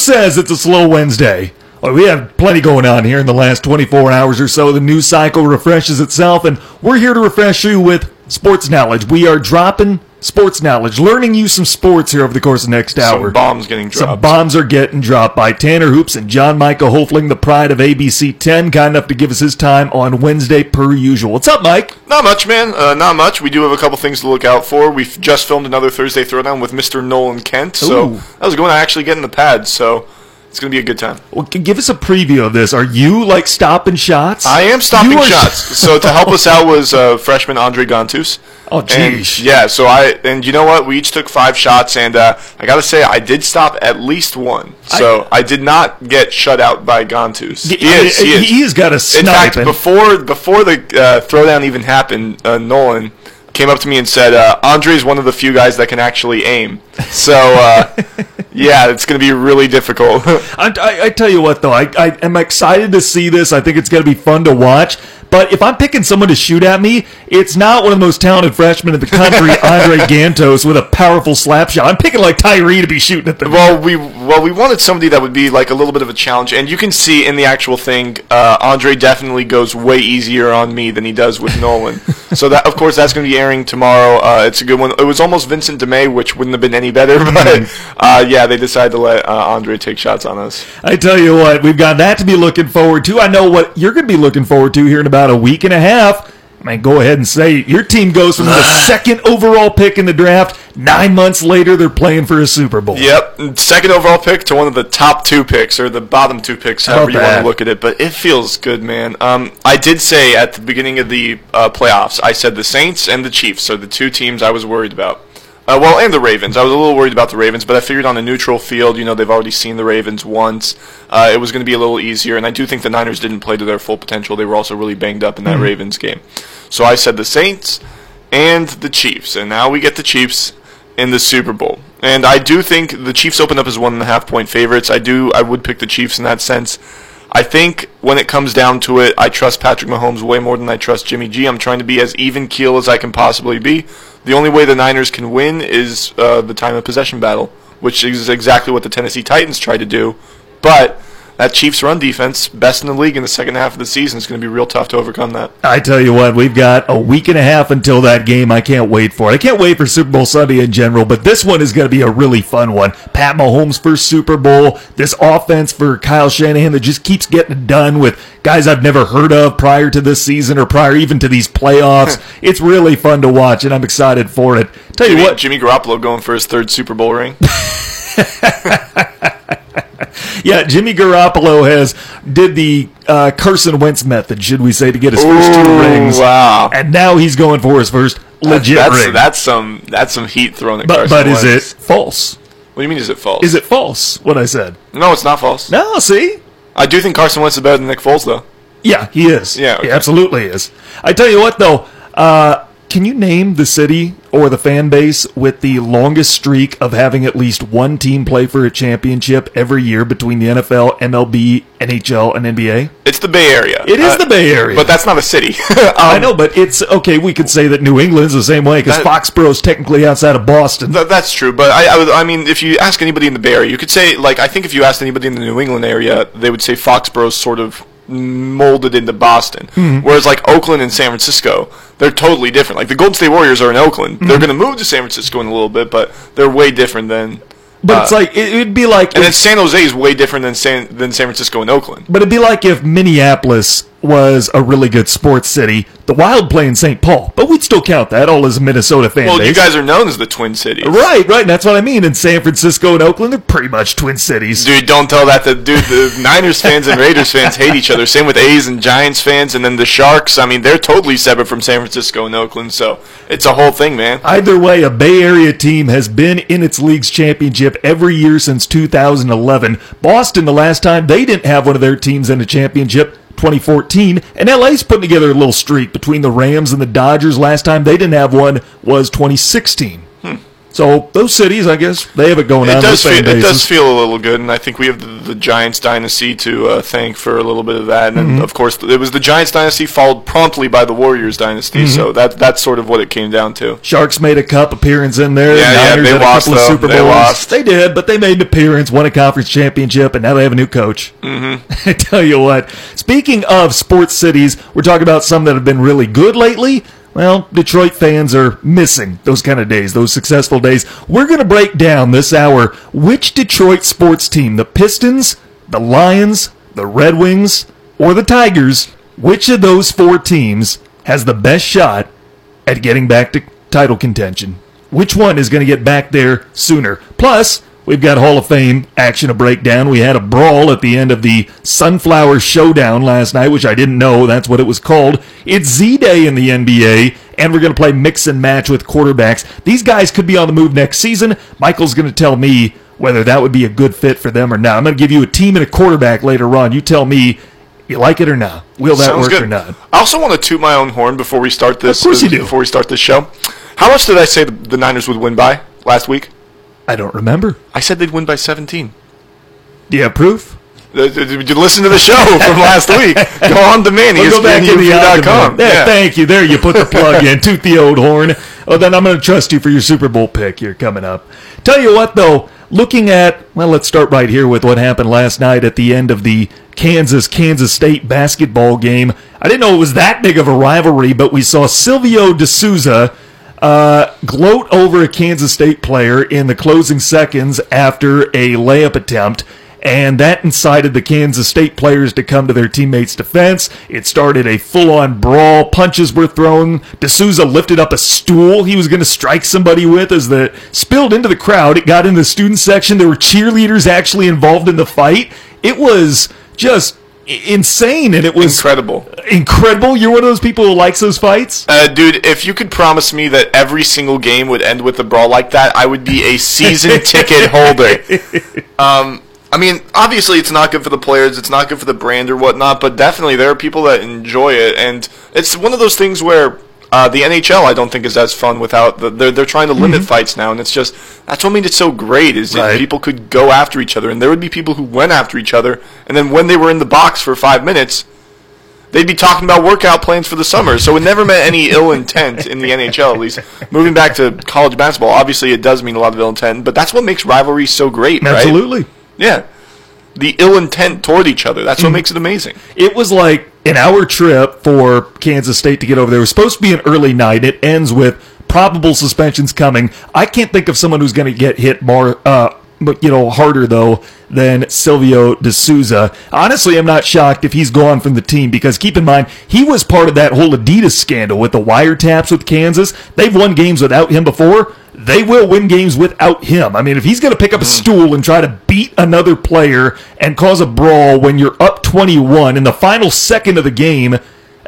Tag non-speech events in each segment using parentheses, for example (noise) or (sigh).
says it's a slow Wednesday? Well, we have plenty going on here in the last 24 hours or so. The news cycle refreshes itself, and we're here to refresh you with sports knowledge. We are dropping sports knowledge, learning you some sports here over the course of the next hour. Some bombs getting dropped. Some bombs are getting dropped by Tanner Hoops and John Michael Hofling, the pride of ABC 10, kind enough to give us his time on Wednesday per usual. What's up, Mike? Not much, man. Uh, not much. We do have a couple things to look out for. We've just filmed another Thursday Throwdown with Mr. Nolan Kent, so Ooh. that was going to actually get in the pad. So it's going to be a good time. Well, give us a preview of this. Are you like stopping shots? I am stopping are- shots. so to help (laughs) us out was uh, freshman Andre Ghantous. Oh, jeez. yeah. So I and you know what? We each took five shots, and uh, I got to say I did stop at least one. So I, did not get shut out by Ghantous. He is. He is. He's got a In fact, before before the uh, throwdown even happened, uh, Nolan came up to me and said, uh, "Andre is one of the few guys that can actually aim." So uh, (laughs) yeah, it's going to be really difficult. (laughs) I, I, I tell you what, though, I, I am excited to see this. I think it's going to be fun to watch. But if I'm picking someone to shoot at me, it's not one of the most talented freshmen in the country, (laughs) Andre Ghantous, with a powerful slap shot. I'm picking like Tyree to be shooting at them. well, we well we wanted somebody that would be like a little bit of a challenge, and you can see in the actual thing, uh, Andre definitely goes way easier on me than he does with Nolan. (laughs) so that of course that's going to be airing tomorrow. Uh, it's a good one. It was almost Vincent DeMay, which wouldn't have been any better, (laughs) but uh, yeah, they decided to let uh, Andre take shots on us. I tell you what, we've got that to be looking forward to. I know what you're going to be looking forward to here in about a week and a half. I mean, go ahead and say your team goes from the (sighs) second overall pick in the draft. Nine months later, they're playing for a Super Bowl. Yep, second overall pick to one of the top two picks or the bottom two picks, however you want to look at it. But it feels good, man. Um, I did say at the beginning of the uh, playoffs, I said the Saints and the Chiefs are the two teams I was worried about. Uh, well, and the Ravens. I was a little worried about the Ravens, but I figured on a neutral field, you know, they've already seen the Ravens once. Uh, it was going to be a little easier, and I do think the Niners didn't play to their full potential. They were also really banged up in that Ravens game. So I said the Saints and the Chiefs, and now we get the Chiefs in the Super Bowl. And I do think the Chiefs open up as one and a half point favorites. I do. I would pick the Chiefs in that sense. I think when it comes down to it, I trust Patrick Mahomes way more than I trust Jimmy G. I'm trying to be as even keel as I can possibly be. The only way the Niners can win is uh, the time of possession battle, which is exactly what the Tennessee Titans tried to do. But that Chiefs run defense, best in the league in the second half of the season, is going to be real tough to overcome that. I tell you what, we've got a week and a half until that game. I can't wait for it. I can't wait for Super Bowl Sunday in general, but this one is going to be a really fun one. Pat Mahomes first Super Bowl. This offense for Kyle Shanahan that just keeps getting done with guys I've never heard of prior to this season or prior even to these playoffs. (laughs) it's really fun to watch, and I'm excited for it. Tell you what, Jimmy Garoppolo going for his third Super Bowl ring. (laughs) (laughs) yeah, Jimmy Garoppolo has did the uh, Carson Wentz method, should we say, to get his first two rings, Wow. and now he's going for his first legit that's, ring. that's some that's some heat thrown at but Carson but is Wentz. it false? What do you mean? Is it false? Is it false? What I said? No, it's not false. No, see. I do think Carson Wentz is better than Nick Foles, though. Yeah, he is. Yeah, okay. he absolutely is. I tell you what, though, uh, can you name the city or the fan base with the longest streak of having at least one team play for a championship every year between the NFL, MLB, NHL, and NBA? It's the Bay Area. It is Uh, the Bay Area. but that's not a city. (laughs) I Um, know, but it's okay. We could say that New England's the same way because That- Foxborough's technically outside of Boston. Th- that's true, but I, I, I mean, if you ask anybody in the Bay Area, you could say, like, I think if you asked anybody in the New England area, they would say Foxborough's sort of molded into Boston. Hmm. Whereas, like, Oakland and San Francisco, they're totally different. Like, the Golden State Warriors are in Oakland. Hmm. They're going to move to San Francisco in a little bit, but they're way different than. but it's uh, like it, it'd be like And if- then San Jose is way different than San, than San Francisco and Oakland. But it'd be like if Minneapolis was a really good sports city, the Wild play in St. Paul, but we'd still count that all as a Minnesota fan Well, base. you guys are known as the Twin Cities. right, right, and that's what I mean. In San Francisco and Oakland, they're pretty much twin cities. Dude, don't tell that to dude. The (laughs) Niners fans and Raiders fans hate each other. Same with A's and Giants fans, and then the Sharks. I mean, they're totally separate from San Francisco and Oakland. So it's a whole thing, man. Either way, a Bay Area team has been in its league's championship every year since 2011. Boston, the last time they didn't have one of their teams in a championship, 2014. And LA's putting together a little streak between the Rams and the Dodgers. Last time they didn't have one was 2016. So those cities, I guess, they have it going It on. does, feel, it does feel a little good, and I think we have the, the Giants dynasty to uh, thank for a little bit of that. And Mm-hmm. of course, it was the Giants dynasty followed promptly by the Warriors dynasty. Mm-hmm. So that that's sort of what it came down to. Sharks made a cup appearance in there. Yeah, yeah, Niners they had lost, a though. of Super They Bowls. lost. They did, but they made an appearance, won a conference championship, and now they have a new coach. Mm-hmm. (laughs) I tell you what. Speaking of sports cities, we're talking about some that have been really good lately. Well, Detroit fans are missing those kind of days, those successful days. We're going to break down this hour which Detroit sports team, the Pistons, the Lions, the Red Wings, or the Tigers, which of those four teams has the best shot at getting back to title contention. Which one is going to get back there sooner? Plus, we've got Hall of Fame action to break down. We had a brawl at the end of the Sunflower Showdown last night, which I didn't know that's what it was called. It's Z Day in the NBA, and we're going to play mix and match with quarterbacks. These guys could be on the move next season. Michael's going to tell me whether that would be a good fit for them or not. I'm going to give you a team and a quarterback later on. You tell me you like it or not. Will that Sounds work good. or not? I also want to toot my own horn before we start this. Of course you do. Before we start this show, how much did I say the, the Niners would win by last week? I don't remember. I said they'd win by 17. Do you have proof? Uh, Did you listen to the show (laughs) from last week? Go on demand. We'll go back to the ESPNUP.com. on yeah, Thank you. There, you put the plug in. (laughs) Toot the old horn. Oh, then I'm going to trust you for your Super Bowl pick here coming up. Tell you what, though, looking at, well, let's start right here with what happened last night at the end of the Kansas Kansas State basketball game. I didn't know it was that big of a rivalry, but we saw Silvio De Sousa uh, gloat over a Kansas State player in the closing seconds after a layup attempt. And that incited the Kansas State players to come to their teammates' defense. It started a full on brawl. Punches were thrown. De Sousa lifted up a stool he was going to strike somebody with as the spilled into the crowd. It got in the student section. There were cheerleaders actually involved in the fight. It was just insane and it was Incredible. incredible. You're one of those people who likes those fights? Uh, dude, if you could promise me that every single game would end with a brawl like that, I would be a season (laughs) ticket holder. Um, I mean, obviously, it's not good for the players, it's not good for the brand or whatnot, but definitely there are people that enjoy it, and it's one of those things where. Uh, the NHL, I don't think, is as fun without the. They're, they're trying to limit fights now, and it's just that's what made it so great. Is that Right. people could go after each other, and there would be people who went after each other, and then when they were in the box for five minutes, they'd be talking about workout plans for the summer. So it never meant any ill intent in the NHL, at least. Moving back to college basketball, obviously it does mean a lot of ill intent, but that's what makes rivalry so great, right? Absolutely. Yeah. The ill intent toward each other. That's what makes it amazing. It was like an hour trip for Kansas State to get over there. It was supposed to be an early night. It ends with probable suspensions coming. I can't think of someone who's going to get hit more, uh, but you know, harder though than Silvio De Sousa. Honestly, I'm not shocked if he's gone from the team because keep in mind he was part of that whole Adidas scandal with the wiretaps with Kansas. They've won games without him before. They will win games without him. I mean, if he's going to pick up a stool and try to beat another player and cause a brawl when you're up 21 in the final second of the game,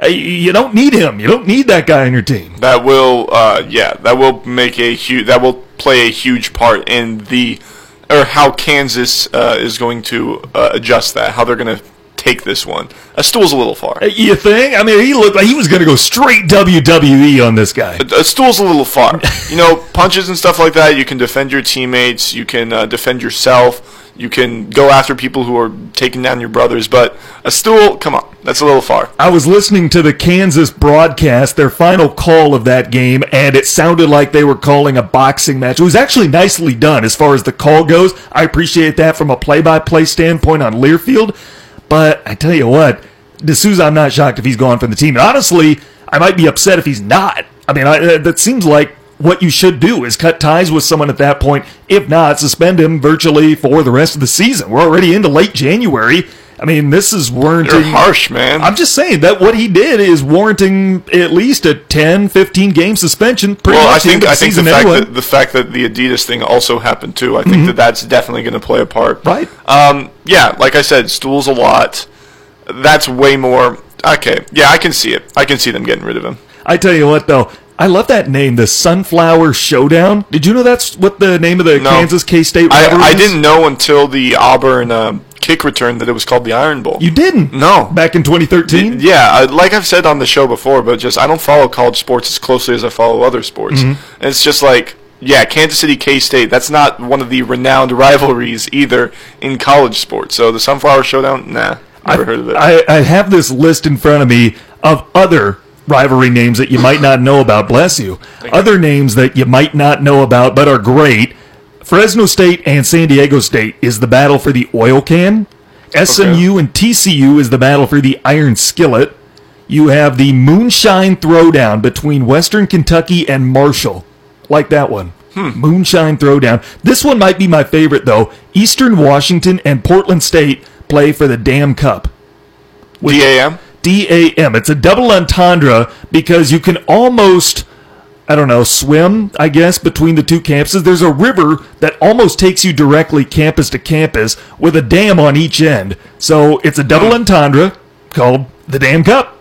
uh, you don't need him. You don't need that guy on your team. That will, uh, yeah, that will make a huge, that will play a huge part in the, or how Kansas uh, is going to uh, adjust that, how they're going to take this one. A stool's a little far. You think? I mean, he looked like he was going to go straight WWE on this guy. a stool's a little far. You know, punches and stuff like that. You can defend your teammates. You can uh, defend yourself. You can go after people who are taking down your brothers. But a stool, come on, that's a little far. I was listening to the Kansas broadcast, their final call of that game, and it sounded like they were calling a boxing match. It was actually nicely done as far as the call goes. I appreciate that from a play-by-play standpoint on Learfield. But I tell you what, De Sousa, I'm not shocked if he's gone from the team. And honestly, I might be upset if he's not. I mean, I, uh, that seems like what you should do is cut ties with someone at that point. If not, suspend him virtually for the rest of the season. We're already into late January. I mean, this is warranting. You're harsh, man. I'm just saying that what he did is warranting at least a 10, 15 game suspension. Pretty well, I think I think the fact anyway. that the fact that the Adidas thing also happened too. I think that that's definitely going to play a part. Right. Um. Yeah. Like I said, stools a lot. That's way more. Okay. Yeah, I can see it. I can see them getting rid of him. I tell you what, though, I love that name, the Sunflower Showdown. Did you know that's what the name of the No. Kansas K State I, rivalry I is? didn't know until the Auburn um, kick return that it was called the Iron Bowl. You didn't? No. Back in 2013? Yeah, I, like I've said on the show before, but just I don't follow college sports as closely as I follow other sports. Mm-hmm. And it's just like Yeah, Kansas City K State. That's not one of the renowned rivalries either in college sports. So the Sunflower Showdown, nah, never I, heard of it. I, I have this list in front of me of other rivalry names that you might not know about. Bless you. Other names that you might not know about but are great. Fresno State and San Diego State is the battle for the oil can. SMU and TCU is the battle for the iron skillet. You have the moonshine throwdown between Western Kentucky and Marshall. Like that one. Hmm. Moonshine throwdown. This one might be my favorite though. Eastern Washington and Portland State play for the Dam Cup. DAM. DAM. It's a double entendre because you can almost, I don't know, swim, I guess, between the two campuses. There's a river that almost takes you directly campus to campus with a dam on each end. So it's a double entendre called the Dam Cup.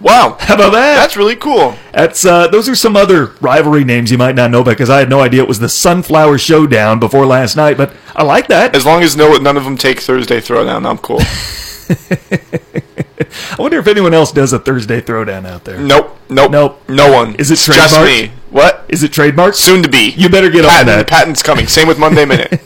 Wow, How about that? that's really cool. That's uh, those are some other rivalry names you might not know because I had no idea it was the Sunflower Showdown before last night. But I like that. As long as no none of them take Thursday Throwdown, I'm cool. (laughs) (laughs) I wonder if anyone else does a Thursday Throwdown out there. nope, nope, Nope. No one. Is it It's just trademarked? me? What? Is it trademarked? Soon to be. You better get on that. Patent's coming. Same with Monday Minute.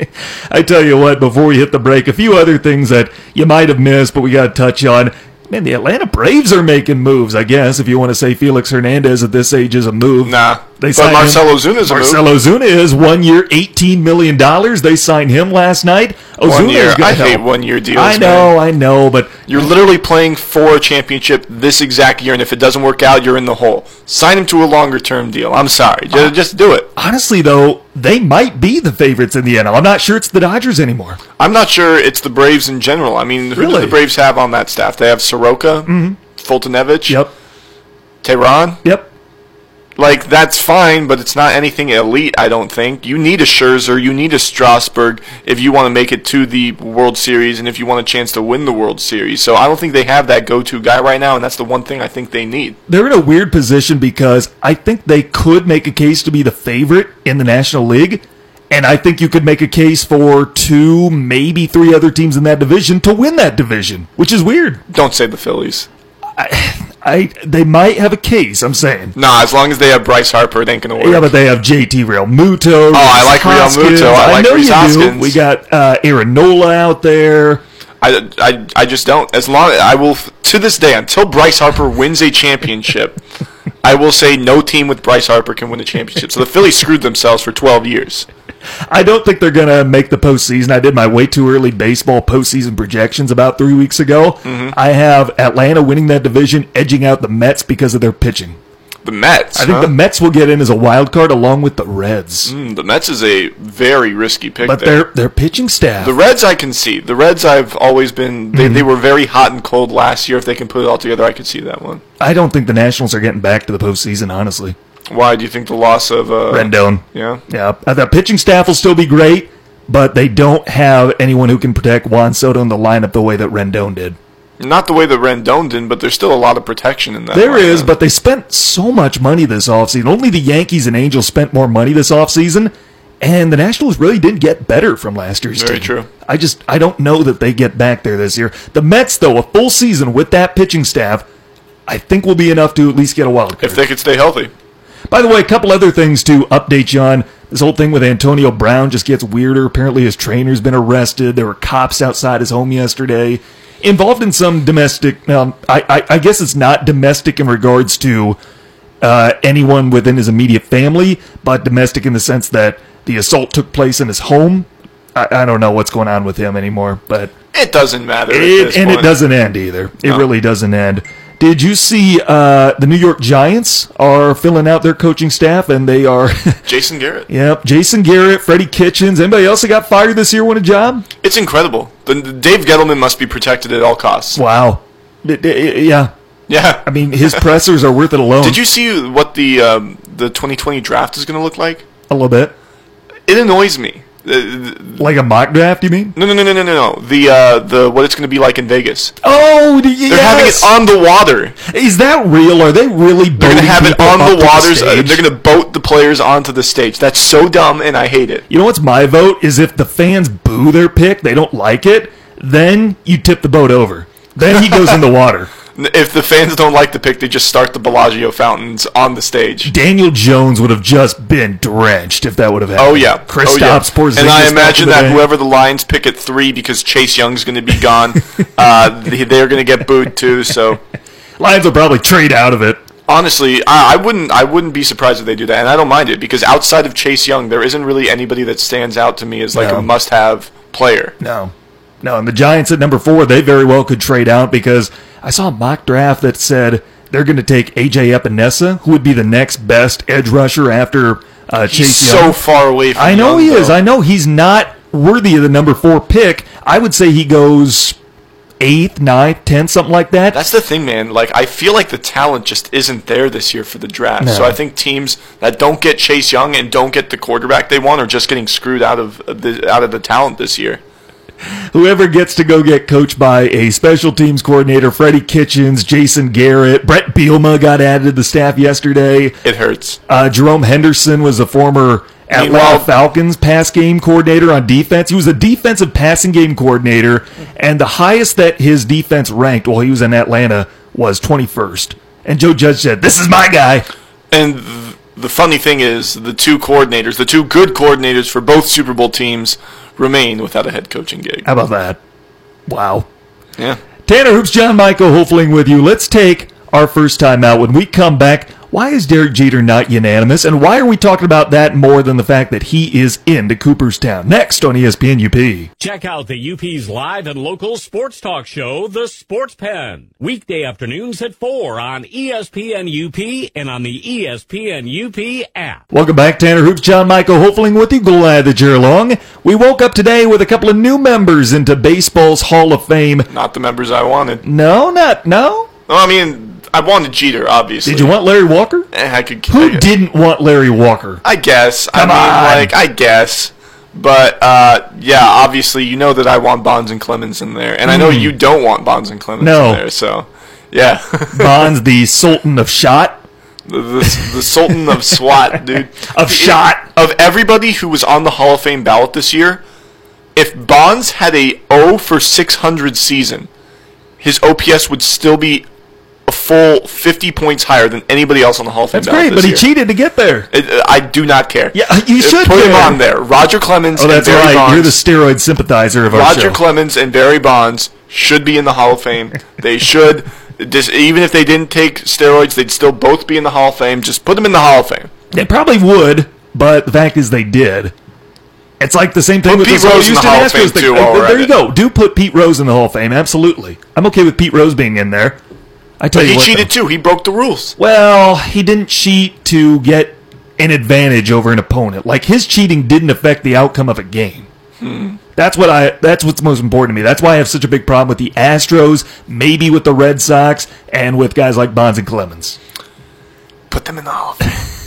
(laughs) I tell you what, before we hit the break, a few other things that you might have missed, but we got to touch on. Man, the Atlanta Braves are making moves, I guess, if you want to say Felix Hernandez at this age is a move. nah. They but signed Marcell Ozuna's. Marcell Ozuna is one year, $18 million. They signed him last night. One Ozuna year. is gonna I hate one-year deals, I know, I know, but You're literally playing for a championship this exact year, and if it doesn't work out, you're in the hole. Sign him to a longer-term deal. I'm sorry. Uh, Just, just do it. honestly, though, they might be the favorites in the NL. I'm not sure it's the Dodgers anymore. I'm not sure it's the Braves in general. I mean, who Really? do the Braves have on that staff? They have Soroka, mm-hmm. Foltynewicz, Yep, Teheran. yep. Like that's fine, but it's not anything elite. I don't think you need a Scherzer, you need a Strasburg if you want to make it to the World Series, and if you want a chance to win the World Series. So I don't think they have that go-to guy right now, and that's the one thing I think they need. They're in a weird position because I think they could make a case to be the favorite in the National League. And I think you could make a case for two, maybe three other teams in that division to win that division, which is weird. Don't say the Phillies. I they might have a case. I'm saying. Nah, as long as they have Bryce Harper, it ain't gonna work. Yeah, but they have JT Realmuto. Oh, I like Real Hoskins. Muto. I like know Rhys you Hoskins. do. We got uh, Aaron Nola out there. I, I, I just don't. As long I will to this day until Bryce Harper wins a championship, (laughs) I will say no team with Bryce Harper can win a championship. So the Phillies screwed themselves for 12 years. I don't think they're gonna make the postseason. I did my way too early baseball postseason projections about three weeks ago. Mm-hmm. I have Atlanta winning that division, edging out the Mets because of their pitching. The Mets. I think huh? the Mets will get in as a wild card along with the Reds, Mm, the Mets is a very risky pick. but there. their their pitching staff. The Reds I can see. The Reds I've always been. They, Mm-hmm. they were very hot and cold last year. If they can put it all together, I could see that one. I don't think the Nationals are getting back to the postseason. Honestly, Why do you think the loss of uh, Rendon. Yeah. Yeah, uh, the pitching staff will still be great, but they don't have anyone who can protect Juan Soto in the lineup the way that Rendon did. Not the way that Rendon did, but there's still a lot of protection in that. There is, lineup. but they spent so much money this offseason. Only the Yankees and Angels spent more money this offseason, and the Nationals really didn't get better from last year's Very team. true. I just I don't know that they get back there this year. The Mets, though, a full season with that pitching staff, I think will be enough to at least get a wild card. if they could stay healthy. By the way, a couple other things to update you on. This whole thing with Antonio Brown just gets weirder. Apparently, his trainer's been arrested. There were cops outside his home yesterday, involved in some domestic. Um, I, I, I guess it's not domestic in regards to uh, anyone within his immediate family, but domestic in the sense that the assault took place in his home. I, I don't know what's going on with him anymore, but It doesn't matter. at it, and it doesn't end either. It No. really doesn't end. Did you see uh, the New York Giants are filling out their coaching staff, and they are, (laughs) Jason Garrett. yep, Jason Garrett, Freddie Kitchens. Anybody else that got fired this year won a job? It's incredible. The, the Dave Gettleman must be protected at all costs. Wow. It- it- yeah, Yeah. I mean his pressers are worth it alone. Did you see what the um, the 2020 draft is going to look like? a little bit It annoys me. Like a mock draft? You mean? no, no, no, no, no, no. The uh, the what it's going to be like in Vegas. Oh, They're having it on the water. Is that real? Are they really? They're going to have it on the waters. uh, they're going to boat the players onto the stage. That's so dumb, and I hate it. You know what's my vote is if the fans boo their pick, they don't like it, then you tip the boat over. Then he goes in the water. If the fans don't like the pick, they just start the Bellagio fountains on the stage. Daniel Jones would have just been drenched if that would have happened. Oh yeah, Chris oh, yeah. Porzingis and I imagine that whoever the Lions pick at three because Chase Young's going to be gone, (laughs) uh, they- they're going to get booed too. So Lions will probably trade out of it. honestly, I, I wouldn't I wouldn't be surprised if they do that, and I don't mind it because outside of Chase Young, there isn't really anybody that stands out to me as like No. a must-have player. No. No, and the Giants at number four, they very well could trade out because I saw a mock draft that said they're going to take AJ Epenesa, who would be the next best edge rusher after uh, Chase Young. He's so far away from. I know Young, he is. though. I know he's not worthy of the number four pick. I would say he goes eighth, ninth, tenth, something like that. That's the thing, man. Like I feel like the talent just isn't there this year for the draft. No. So I think teams that don't get Chase Young and don't get the quarterback they want are just getting screwed out of the out of the talent this year. Whoever gets to go get coached by a special teams coordinator, Freddie Kitchens, Jason Garrett, Brett Bielema got added to the staff yesterday. It hurts. Uh, Jerome Henderson was a former Atlanta Falcons pass game coordinator on defense. He was a defensive passing game coordinator, and the highest that his defense ranked while he was in Atlanta was 21st. And Joe Judge said, "This is my guy." And the funny thing is, the two coordinators, the two good coordinators for both Super Bowl teams, remain without a head coaching gig. How about that? Wow. Yeah. Tanner Hoops, John Michael Hofling with you. Let's take our first time out. When we come back, why is Derek Jeter not unanimous? And why are we talking about that more than the fact that he is into Cooperstown? Next on ESPN UP. Check out the UP's live and local sports talk show, The Sports Pen. Weekday afternoons at 4 on ESPN UP and on the ESPN UP app. Welcome back, Tanner Hoops. John Michael Hofling with you. Glad that you're along. We woke up today with a couple of new members into baseball's Hall of Fame. Not the members I wanted. No, not no. Well, I mean, I wanted Jeter, obviously. Did you want Larry Walker? Eh, I could. Who I, didn't want Larry Walker? I guess. Come I mean, on. like, I guess. But uh, yeah, obviously, you know that I want Bonds and Clemens in there, and I know you don't want Bonds and Clemens Hmm. No. in there. So, yeah, (laughs) Bonds, the Sultan of Shot. the, the, the Sultan of SWAT, (laughs) dude. Of shot. Of everybody who was on the Hall of Fame ballot this year, if Bonds had a 0 for 600 season, his OPS would still be full 50 points higher than anybody else on the Hall of Fame That's great, but he year. cheated to get there. It- I do not care. Yeah, you should put him on there. Roger Clemens Oh, that's and Barry right. Bonds. You're the steroid sympathizer of our Roger show. Clemens and Barry Bonds should be in the Hall of Fame. they should. Just, even if they didn't take steroids, they'd still both be in the Hall of Fame. Just put them in the Hall of Fame. They probably would, but the fact is they did. It's like the same thing Put with Pete Rose in the Hall of Fame, too, there you go. Do put Pete Rose in the Hall of Fame. Absolutely. I'm okay with Pete Rose being in there. I tell But you he what, cheated though. too. He broke the rules. Well, he didn't cheat to get an advantage over an opponent. Like his cheating didn't affect the outcome of a game. Hmm. That's what I. That's what's most important to me. That's why I have such a big problem with the Astros, maybe with the Red Sox, and with guys like Bonds and Clemens. Put them in the Hall of Fame.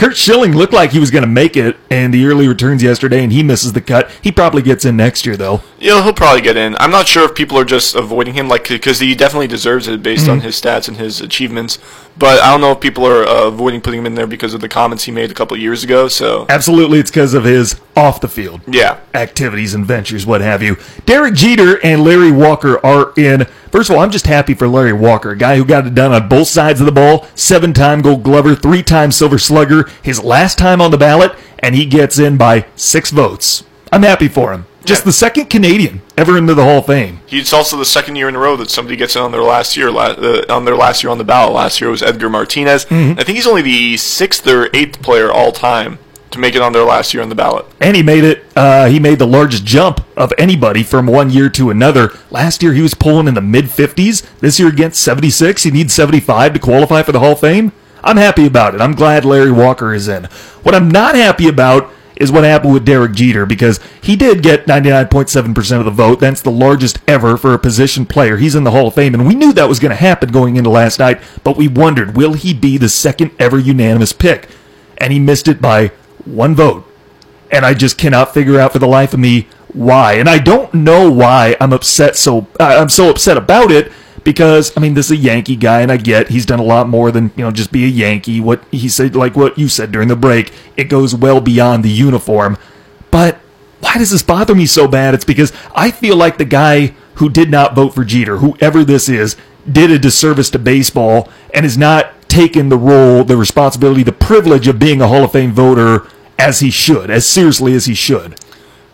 Curt Schilling looked like he was going to make it in the early returns yesterday, and he misses the cut. He probably gets in next year, though. You know, he'll probably get in. I'm not sure if people are just avoiding him, like because he definitely deserves it based Mm-hmm. on his stats and his achievements. But I don't know if people are uh, avoiding putting him in there because of the comments he made a couple years ago. So Absolutely, it's because of his off the field yeah, activities and ventures, what have you. Derek Jeter and Larry Walker are in. First of all, I'm just happy for Larry Walker, a guy who got it done on both sides of the ball, seven time gold glover, three time silver slugger, his last time on the ballot, and he gets in by six votes. I'm happy for him. Just Yeah. the second Canadian ever into the Hall of Fame. It's also the second year in a row that somebody gets in on their last year. Uh, on their last year on the ballot. Last year was Edgar Martinez. Mm-hmm. I think he's only the sixth or eighth player all time to make it on their last year on the ballot. And he made it. Uh, he made the largest jump of anybody from one year to another. Last year he was pulling in the mid 50s. This year against 76, he needs 75 to qualify for the Hall of Fame. I'm happy about it. I'm glad Larry Walker is in. What I'm not happy about is what happened with Derek Jeter because he did get 99.7% of the vote. That's the largest ever for a position player. He's in the Hall of Fame, and we knew that was going to happen going into last night, but we wondered, will he be the second ever unanimous pick? And he missed it by one vote and I just cannot figure out for the life of me why. And I don't know why I'm upset so I'm so upset about it because I mean this is a Yankee guy and I get he's done a lot more than you know just be a Yankee. What he said, like what you said during the break, it goes well beyond the uniform. But why does this bother me so bad? It's because I feel like the guy who did not vote for Jeter, whoever this is, did a disservice to baseball and is not taken the role, the responsibility, the privilege of being a Hall of Fame voter as he should, as seriously as he should.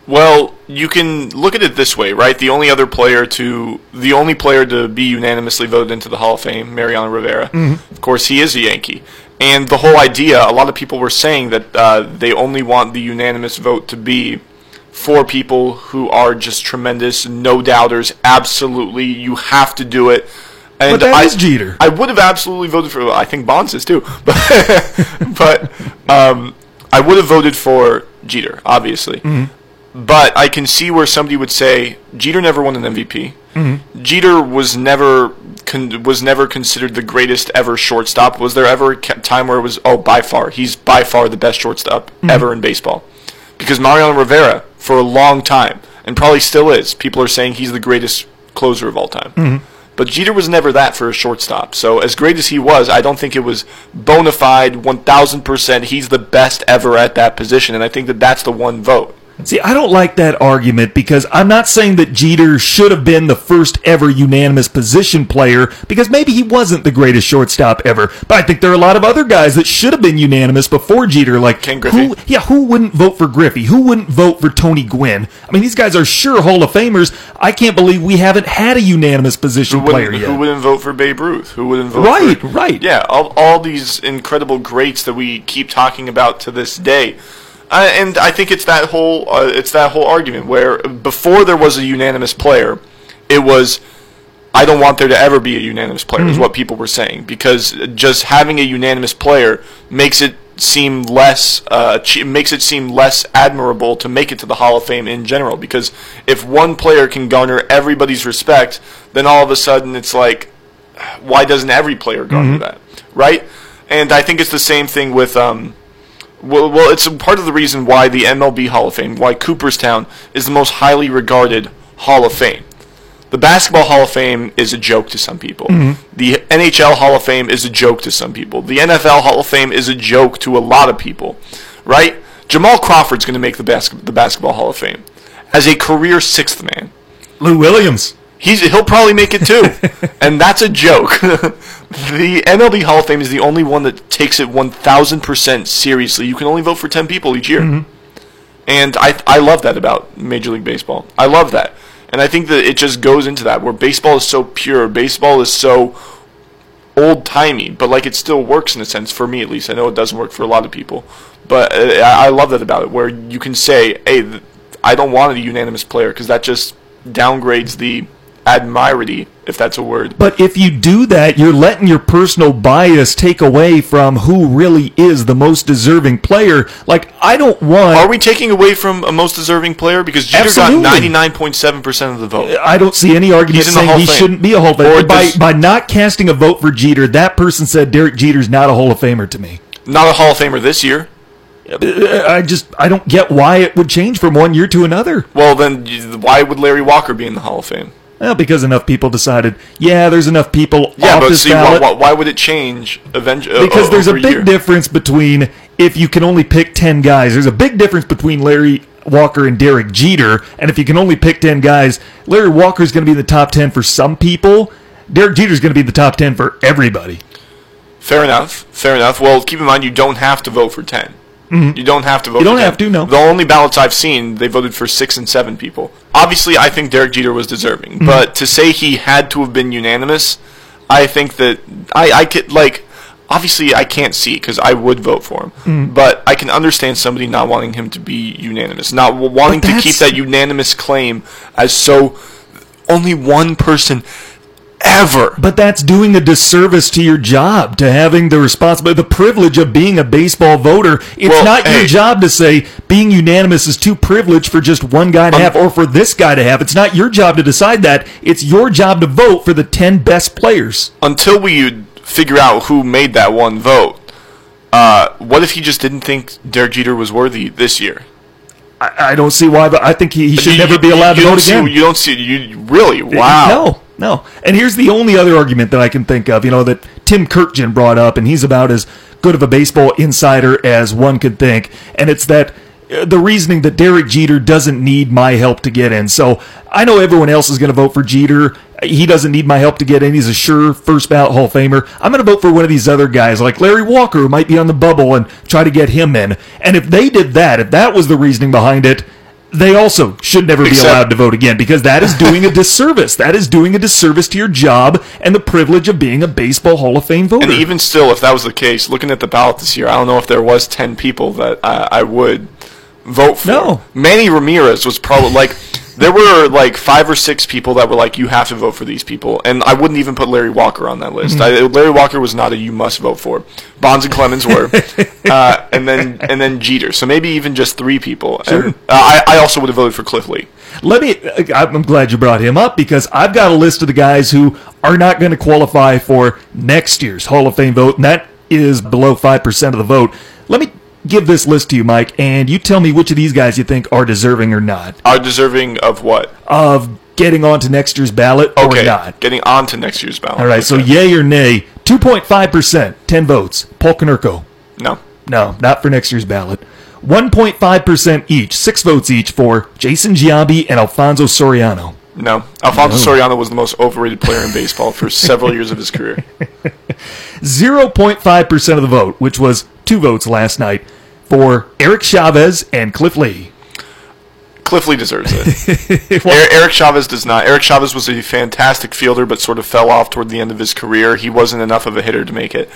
Well, you can look at it this way, right? The only other player to the only player to be unanimously voted into the Hall of Fame, Mariano Rivera. Mm-hmm. Of course, he is a Yankee. And the whole idea, a lot of people were saying that uh, they only want the unanimous vote to be for people who are just tremendous, no doubters. Absolutely, you have to do it. And But that I, is Jeter. I would have absolutely voted for. I think Bonds is too, (laughs) but but um, I would have voted for Jeter, obviously. Mm-hmm. But I can see where somebody would say Jeter never won an MVP. Mm-hmm. Jeter was never con- was never considered the greatest ever shortstop. Was there ever a time where it was oh by far he's by far the best shortstop mm-hmm. ever in baseball? Because Mariano Rivera for a long time and probably still is. People are saying he's the greatest closer of all time. But Jeter was never that for a shortstop. So as great as he was, I don't think it was bona fide 1000% he's the best ever at that position and I think that that's the one vote. See, I don't like that argument because I'm not saying that Jeter should have been the first ever unanimous position player because maybe he wasn't the greatest shortstop ever. But I think there are a lot of other guys that should have been unanimous before Jeter, like Ken Griffey. Who, yeah, who wouldn't vote for Griffey? Who wouldn't vote for Tony Gwynn? I mean, these guys are sure Hall of Famers. I can't believe we haven't had a unanimous position Who player yet. who wouldn't vote for Babe Ruth? Who wouldn't vote Right, for right. Yeah, all, all these incredible greats that we keep talking about to this day. Uh, and I think it's that whole uh, it's that whole argument where before there was a unanimous player, it was I don't want there to ever be a unanimous player Mm-hmm. is what people were saying because just having a unanimous player makes it seem less uh, ch- makes it seem less admirable to make it to the Hall of Fame in general because if one player can garner everybody's respect, then all of a sudden it's like why doesn't every player garner that, right? And I think it's the same thing with um, well, well, it's part of the reason why the MLB Hall of Fame, why Cooperstown is the most highly regarded Hall of Fame. The Basketball Hall of Fame is a joke to some people. Mm-hmm. The NHL Hall of Fame is a joke to some people. The NFL Hall of Fame is a joke to a lot of people, right? Jamal Crawford's going to make the, bas- the Basketball Hall of Fame as a career sixth man. Lou Williams. He's he'll probably make it too, (laughs) and that's a joke. (laughs) the MLB Hall of Fame is the only one that takes it one thousand percent seriously. You can only vote for ten people each year, and I I love that about Major League Baseball. I love that, and I think that it just goes into that where baseball is so pure, baseball is so old timey, but like it still works in a sense for me at least. I know it doesn't work for a lot of people, but uh, I I love that about it where you can say, hey, I don't want a unanimous player because that just downgrades the admirity, if that's a word. But if you do that, you're letting your personal bias take away from who really is the most deserving player. Like, I don't want. Are we taking away from a most deserving player because Jeter Absolutely. got ninety nine point seven percent of the vote? I don't see any argument saying he Fame. shouldn't be a Hall of Famer. By, does- by not casting a vote for Jeter, that person said Derek Jeter's not a Hall of Famer to me. Not a Hall of Famer this year. Uh, I just I don't get why it would change from one year to another. Well, then why would Larry Walker be in the Hall of Fame? Well, because enough people decided, yeah, there's enough people Yeah, off but this see, why, ballot. why, why would it change eventually? Uh, because there's a big year? difference between if you can only pick 10 guys there's a big difference between larry walker and derek jeter and if you can only pick 10 guys larry walker's going to be in the top 10 for some people derek jeter's going to be in the top 10 for everybody Fair enough. Fair enough. Well, keep in mind you don't have to vote for 10 You don't have to vote. Mm-hmm. You don't for 10. have to, no. The only ballots I've seen, they voted for six and seven people. Obviously, I think Derek Jeter was deserving, Mm-hmm. but to say he had to have been unanimous, I think that I I could like. Obviously, I can't see because I would vote for him, Mm-hmm. but I can understand somebody not wanting him to be unanimous, not w- wanting to keep that unanimous claim as so. Only one person ever. But that's doing a disservice to your job to having the responsibility the privilege of being a baseball voter. It's Well, not your job to say being unanimous is too privileged for just one guy to Um, have or for this guy to have. It's not your job to decide that. It's your job to vote for the 10 best players. Until we figure out who made that one vote, uh, what if he just didn't think Derek Jeter was worthy this year? I, I don't see why, but I think he, he should You- never be allowed to vote see- again. You don't see you really wow. No, no. And here's the only other argument that I can think of, you know, that Tim Kurkjian brought up, and he's about as good of a baseball insider as one could think. And it's that uh, the reasoning that Derek Jeter doesn't need my help to get in. So I know everyone else is going to vote for Jeter. He doesn't need my help to get in. He's a sure first ballot Hall of Famer. I'm going to vote for one of these other guys like Larry Walker, who might be on the bubble, and try to get him in. And if they did that, if that was the reasoning behind it, they also should never be allowed to vote again because that is doing a (laughs) disservice. That is doing a disservice to your job and the privilege of being a baseball Hall of Fame voter. And even still, if that was the case, looking at the ballot this year, I don't know if there was ten people that I, I would vote for. No. Manny Ramirez was probably like there were like five or six people that were like you have to vote for these people, and I wouldn't even put Larry Walker on that list. I, Larry Walker was not a you must vote for. Bonds and Clemens were, (laughs) uh, and then and then Jeter. So maybe even just three people. And, uh, I I also would have voted for Cliff Lee. Let me. I'm glad you brought him up because I've got a list of the guys who are not going to qualify for next year's Hall of Fame vote, and that is below five percent of the vote. Let me give this list to you, Mike, and you tell me which of these guys you think are deserving or not Are deserving of what? of getting onto next year's ballot or Okay, not. getting on to next year's ballot. All right, so yay or nay? Two point five percent, ten votes. Paul Konerko. no. No, not for next year's ballot. 1.5% each, six votes each for Jason Giambi and Alfonso Soriano. No. Alfonso Soriano was the most overrated player in baseball for several years of his career. (laughs) 0.5% of the vote, which was two votes last night, for Eric Chavez and Cliff Lee. Cliff Lee deserves it. (laughs) Er- Eric Chavez does not. Eric Chavez was a fantastic fielder, but sort of fell off toward the end of his career. He wasn't enough of a hitter to make it.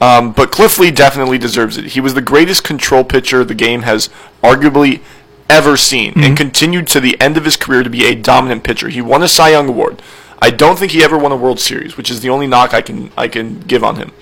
Um, but Cliff Lee definitely deserves it. He was the greatest control pitcher the game has arguably ever seen, and mm-hmm. continued to the end of his career to be a dominant pitcher. He won a Cy Young award. I don't think he ever won a World Series, which is the only knock I can I can give on him.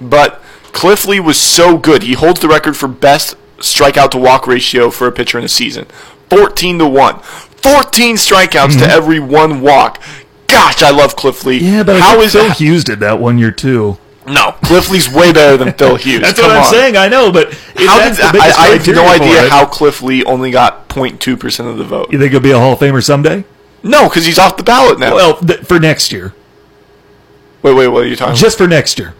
But Cliff Lee was so good. He holds the record for best strikeout to walk ratio for a pitcher in a season. 14 to 1. 14 strikeouts to mm-hmm. every one walk. Gosh, I love Cliff Lee. Yeah, but how I think is Phil it? Hughes did that one year too. No, Cliff Lee's way better than Phil (laughs) Hughes. That's Come what I'm on. saying. I know, but How did I, I have no idea it, how Cliff Lee only got 0.2 percent of the vote. you think he'll be a Hall of Famer someday. No, because he's off the ballot now. Well, th- for next year, wait, wait, what are you talking? just for next year.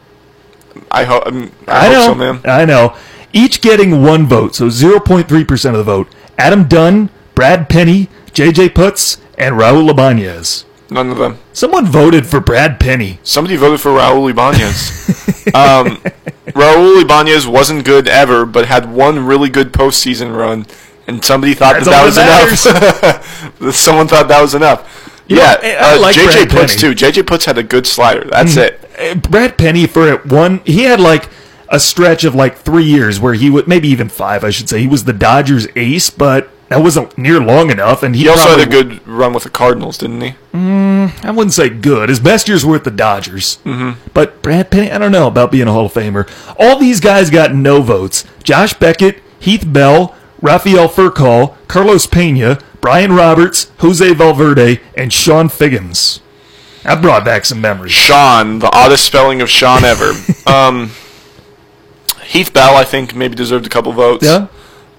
I, ho- um, I, I hope know, so, man. I know. Each getting one vote, so 0.3 percent of the vote. Adam Dunn, Brad Penny, J.J. Putz, and Raul Ibanez. None of them. Someone voted for Brad Penny. Somebody voted for Raul Ibanez. (laughs) um, Raul Ibanez wasn't good ever, but had one really good postseason run, and somebody thought That's that, that was that enough. (laughs) Someone thought that was enough. You know, yeah, I- I uh, like JJ Brad Putz Penny. too. JJ Putz had a good slider. That's it. Uh, Brad Penny for one, he had like a stretch of like three years where he would maybe even five, I should say. He was the Dodgers ace, but that wasn't near long enough. And he, He also had a good run with the Cardinals, didn't he? I wouldn't say good. His best years were at the Dodgers. Mm-hmm. But Brad Penny, I don't know about being a Hall of Famer. All these guys got no votes. Josh Beckett, Heath Bell, Rafael Furcal, Carlos Pena, Brian Roberts, Jose Valverde, and Chone Figgins. That brought back some memories. Sean, the oddest spelling of Sean ever. (laughs) um, Heath Bell, I think, maybe deserved a couple votes. Yeah.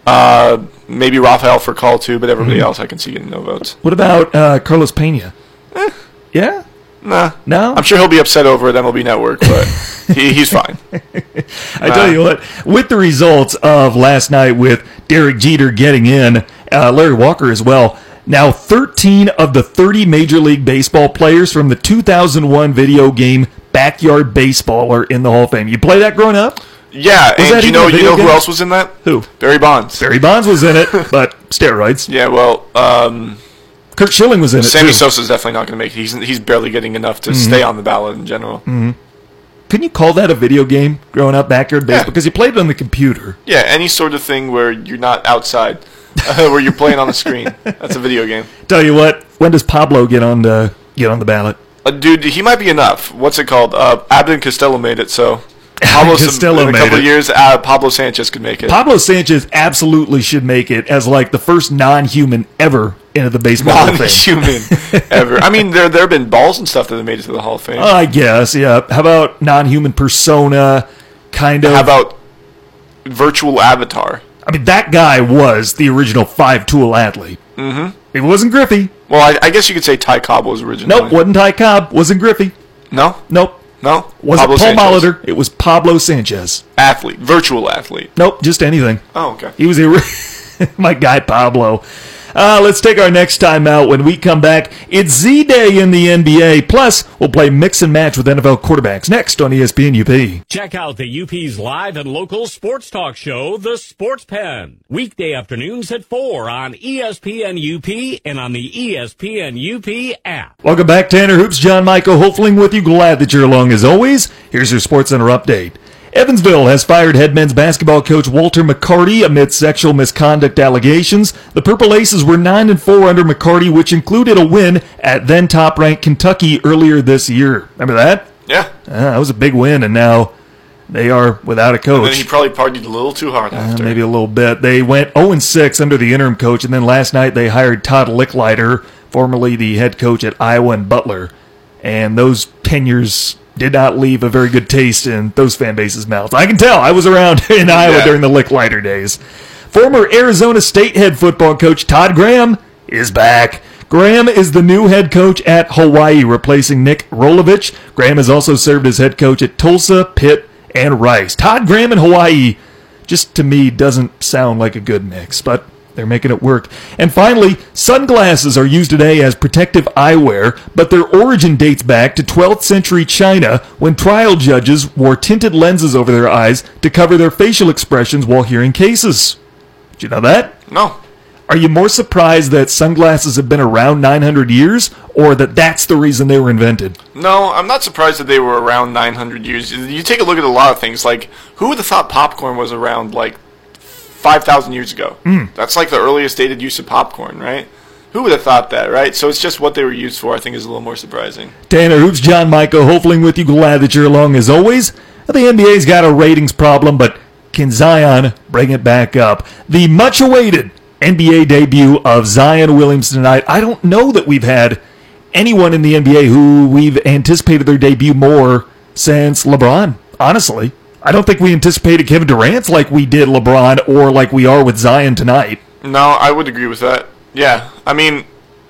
Uh, maybe Rafael Furcal too, but everybody else I can see getting no votes. What about uh, Carlos Pena? Yeah. Nah. No. I'm sure he'll be upset over it MLB Network, but (laughs) he, he's fine. I tell you what, with the results of last night with Derek Jeter getting in, uh, Larry Walker as well. Now, 13 of the 30 Major League Baseball players from the 2001 video game Backyard Baseball are in the Hall of Fame. You play that growing up? Yeah, that and you know you know who else was in that? Who? Barry Bonds. Barry Bonds was in it, (laughs) but steroids. Yeah, well, um, Curt Schilling was in it. Sammy too. Sosa's definitely not going to make it. He's he's barely getting enough to Mm-hmm. stay on the ballot in general. Can you call that a video game growing up, Backyard Baseball? Yeah. Because you played it on the computer. Yeah, any sort of thing where you're not outside, uh, (laughs) where you're playing on the screen. That's a video game. (laughs) Tell you what, when does Pablo get on the get on the ballot? Uh, dude, he might be enough. What's it called? Uh, and Costello made it, so Pablo Costello in a couple years, uh, Pablo Sanchez could make it. Pablo Sanchez absolutely should make it as like the first non-human ever into the baseball Hall of Fame. Non-human (laughs) ever. I mean, there there have been balls and stuff that have made it to the Hall of Fame. I guess, yeah. How about non-human persona? Kind of. How about virtual avatar? I mean, that guy was the original five-tool athlete. Mm-hmm. It wasn't Griffey. Well, I, I guess you could say Ty Cobb was originally. Nope, wasn't Ty Cobb. Wasn't Griffey. No, Nope. No. It wasn't Pablo Paul Sanchez. Molitor. It was Pablo Sanchez. Athlete, virtual athlete. Nope, just anything. Oh, okay. He was. (laughs) My guy Pablo. Uh, let's take our next time out. When we come back, it's Z Day in the NBA. Plus, we'll play mix and match with NFL quarterbacks next on ESPN UP. Check out the UP's live and local sports talk show, The Sports Pen. Weekday afternoons at 4 on ESPN UP and on the ESPN UP app. Welcome back, Tanner Hoops. John Michael Hofling with you. Glad that you're along as always. Here's your Sports Center update. Evansville has fired head men's basketball coach Walter McCarty amid sexual misconduct allegations. The Purple Aces were 9 and 4 under McCarty, which included a win at then top ranked Kentucky earlier this year. Remember that? Yeah. Uh, that was a big win, and now they are without a coach. And he probably partied a little too hard Uh, maybe a little bit. They went 0 and 6 under the interim coach, and then last night they hired Todd Lickliter, formerly the head coach at Iowa and Butler. And those tenures did not leave a very good taste in those fan bases' mouths. I can tell. I was around (laughs) in Iowa Yeah. during the Lickliter days. Former Arizona State head football coach Todd Graham is back. Graham is the new head coach at Hawaii, replacing Nick Rolovich. Graham has also served as head coach at Tulsa, Pitt, and Rice. Todd Graham in Hawaii just to me doesn't sound like a good mix, but they're making it work. And finally, sunglasses are used today as protective eyewear, but their origin dates back to 12th century China when trial judges wore tinted lenses over their eyes to cover their facial expressions while hearing cases. Did you know that? no. Are you more surprised that sunglasses have been around 900 years or that that's the reason they were invented? No, I'm not surprised that they were around 900 years. You take a look at a lot of things. Like, who would have thought popcorn was around, like, 5,000 years ago? Hmm. That's like the earliest dated use of popcorn, right? Who would have thought that, right? So it's just what they were used for, I think, is a little more surprising. Tanner Hoops, John Michael Hofling with you. Glad that you're along as always. The NBA's got a ratings problem, but can Zion bring it back up? The much awaited NBA debut of Zion Williamson tonight. I don't know that we've had anyone in the NBA who we've anticipated their debut more since LeBron, honestly. I don't think we anticipated Kevin Durant like we did LeBron or like we are with Zion tonight. No, I would agree with that. Yeah, I mean,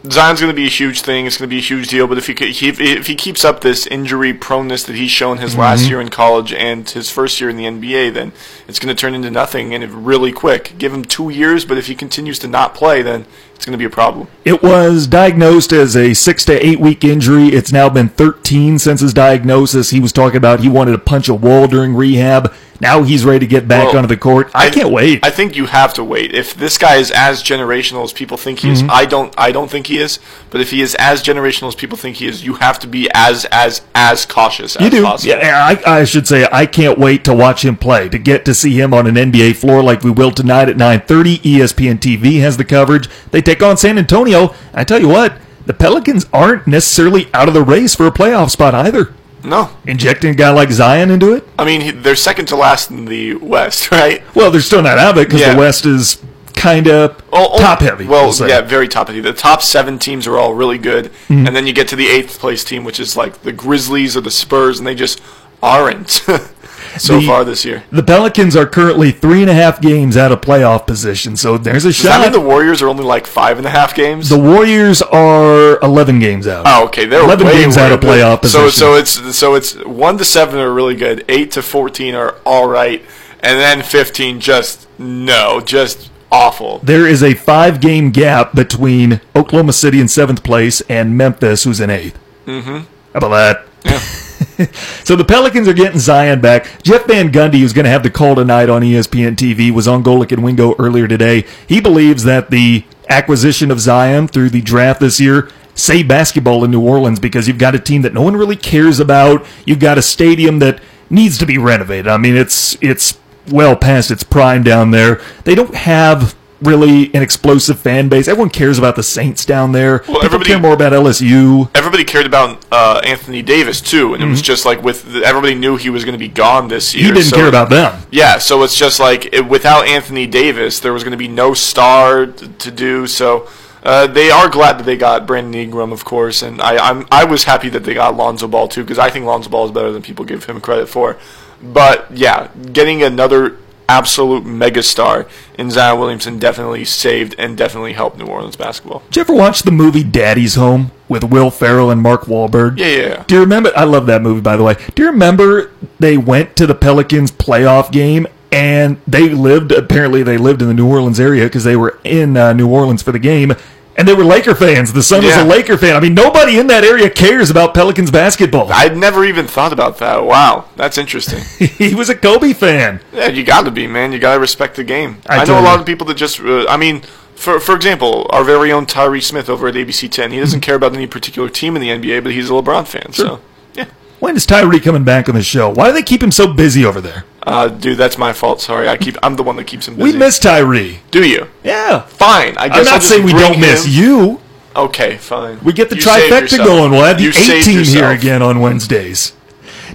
Zion's going to be a huge thing. It's going to be a huge deal. But if he, if he keeps up this injury proneness that he's shown his last mm-hmm. year in college and his first year in the NBA, then it's going to turn into nothing and really quick. Give him two years, but if he continues to not play, then it's going to be a problem. It was diagnosed as a six to eight week injury. It's now been 13 since his diagnosis. He was talking about he wanted to punch a wall during rehab. Now he's ready to get back Well, onto the court. I, can't wait. I think you have to wait. If this guy is as generational as people think he Mm-hmm. is, I don't. I don't think he is. But if he is as generational as people think he is, you have to be as as as cautious as you do. possible. Yeah, I, I should say I can't wait to watch him play. To get to see him on an NBA floor like we will tonight at 9:30. ESPN TV has the coverage. They take on San Antonio. I tell you what, the Pelicans aren't necessarily out of the race for a playoff spot either. No, Injecting a guy like Zion into it. I mean he, they're second to last in the West, (laughs) right? Well, they're still not out of it because Yeah. the West is kind of Oh, oh, top heavy. Well, we'll yeah, very top heavy. The top seven teams are all really good, Mm-hmm. and then you get to the eighth place team, which is like the Grizzlies or the Spurs, and they just aren't (laughs) so The- far this year. The Pelicans are currently three and a half games out of playoff position, so there's a Does that shot. mean the Warriors are only like five and a half games? The Warriors are 11 games out. Oh, okay. They're 11 way games out of playoff So, position. so it's so it's one to seven are really good. Eight to fourteen are all right, and then fifteen just no, just awful. There is a five game gap between Oklahoma City in seventh place and Memphis, who's in 8th Mm-hmm. How about that? (laughs) (laughs) so the Pelicans are getting Zion back. Jeff Van Gundy, who's going to have the call tonight on ESPN TV, was on Golic and Wingo earlier today. He believes that the acquisition of Zion through the draft this year saved basketball in New Orleans because you've got a team that no one really cares about. You've got a stadium that needs to be renovated. I mean, it's it's well past its prime down there. They don't have really an explosive fan base. Everyone cares about the Saints down there. People everybody- care more about LSU. Everybody cared about uh, Anthony Davis too, and it was just like with the, everybody knew he was going to be gone this year. He didn't so- care about them. Yeah, so it's just like it, without Anthony Davis, there was going to be no star t- to do. So uh, they are glad that they got Brandon Ingram, of course, and I I'm, I was happy that they got Lonzo Ball too because I think Lonzo Ball is better than people give him credit for. But yeah, getting another absolute megastar in Zion Williamson definitely saved and definitely helped New Orleans basketball. Did you ever watch the movie Daddy's Home with Will Ferrell and Mark Wahlberg? Yeah, yeah, yeah. Do you remember? I love that movie, by the way. Do you remember they went to the Pelicans playoff game and they lived. Apparently, they lived in the New Orleans area because they were in uh, New Orleans for the game. And they were Laker fans. The son Yeah. was a Laker fan. I mean, nobody in that area cares about Pelicans basketball. I'd never even thought about that. Wow, that's interesting. (laughs) he was a Kobe fan. yeah, you got to be, man. You got to respect the game. I I, know a lot of people that just. Uh, I mean, for for example, our very own Tyree Smith over at ABC 10. He doesn't care about any particular team in the NBA, but he's a LeBron fan. So, yeah. When is Tyree coming back on the show? Why do they keep him so busy over there? Uh, dude, that's my fault. Sorry, I keep. I'm the one that keeps him We busy. miss Tyree. Do you? Yeah. Fine. I guess I'm I'll not just saying we bring don't miss him- you. Okay, fine. We get the You saved trifecta yourself. going. We'll have the You A saved team here yourself. again on Wednesdays.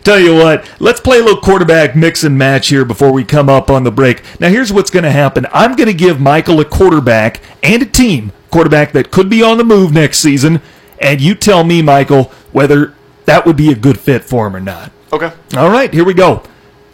Tell you what, let's play a little quarterback mix and match here before we come up on the break. Now, here's what's going to happen. I'm going to give Michael a quarterback and a team quarterback that could be on the move next season, and you tell me, Michael, whether that would be a good fit for him or not. Okay. All right, here we go.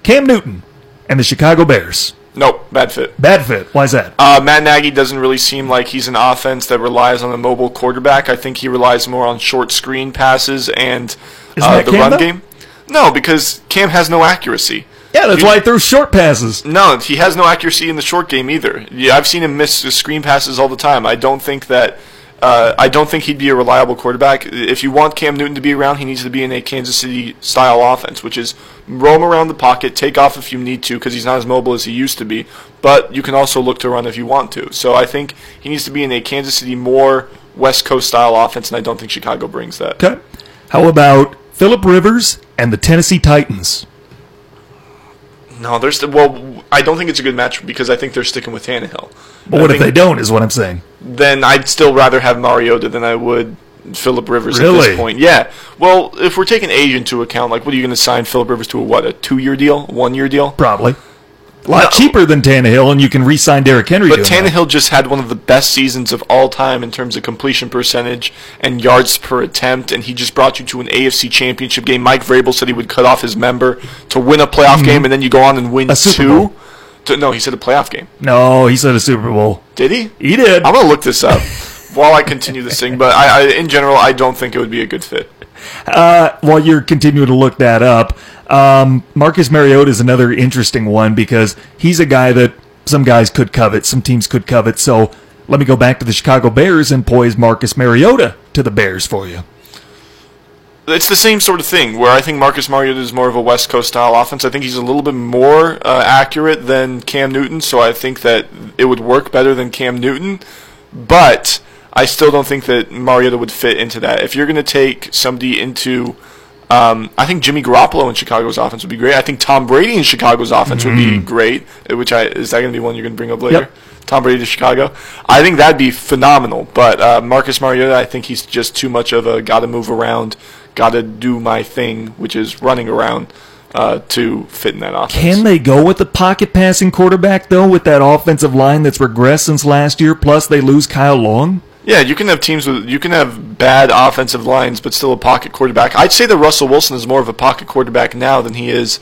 Cam Newton and the Chicago Bears. Nope. Bad fit. Bad fit. Why is that? Uh, Matt Nagy doesn't really seem like he's an offense that relies on a mobile quarterback. I think he relies more on short screen passes and uh, the Cam, run though? game. No, because Cam has no accuracy. Yeah, that's You- why he throws short passes. No, he has no accuracy in the short game either. Yeah, I've seen him miss screen passes all the time. I don't think that. Uh, I don't think he'd be a reliable quarterback. If you want Cam Newton to be around, he needs to be in a Kansas City style offense, which is roam around the pocket, take off if you need to, because he's not as mobile as he used to be. But you can also look to run if you want to. So I think he needs to be in a Kansas City more West Coast style offense, and I don't think Chicago brings that. Okay. How about Philip Rivers and the Tennessee Titans? No, there's well, I don't think it's a good match because I think they're sticking with Tannehill. But what if they don't, is what I'm saying. then I'd still rather have Mariota than I would Philip Rivers at this point. Yeah. Well, if we're taking age into account, like, what are you going to sign Philip Rivers to? A what? A two-year deal? One-year deal? Probably. A lot No. cheaper than Tannehill, and you can re sign Derrick Henry. But doing that. Tannehill just had one of the best seasons of all time in terms of completion percentage and yards per attempt, and he just brought you to an AFC Championship game. Mike Vrabel said he would cut off his member to win a playoff game, and then you go on and win Mm-hmm. Two. Bowl. No, he said a playoff game. No, he said a Super Bowl. Did he? He did. I'm gonna look this up (laughs) while I continue this thing. But I, I, in general, I don't think it would be a good fit. While you're continuing to look that up, um, Marcus Mariota is another interesting one because he's a guy that some guys could covet, some teams could covet. So let me go back to the Chicago Bears and poise Marcus Mariota to the Bears for you. It's the same sort of thing where I think Marcus Mariota is more of a West Coast style offense. I think he's a little bit more uh, accurate than Cam Newton, so I think that it would work better than Cam Newton. But I still don't think that Mariota would fit into that. If you're going to take somebody into, um, I think Jimmy Garoppolo in Chicago's offense would be great. I think Tom Brady in Chicago's offense would be great. uh, Which I is that going to be one you're going to bring up later? Yep. Tom Brady to Chicago. I think that'd be phenomenal. But uh, Marcus Mariota, I think he's just too much of a got to move around, got to do my thing, which is running around uh, to fit in that offense. Can they go with the pocket passing quarterback, though, with that offensive line that's regressed since last year? Plus, they lose Kyle Long? Yeah, you can have teams with you can have bad offensive lines, but still a pocket quarterback. I'd say that Russell Wilson is more of a pocket quarterback now than he is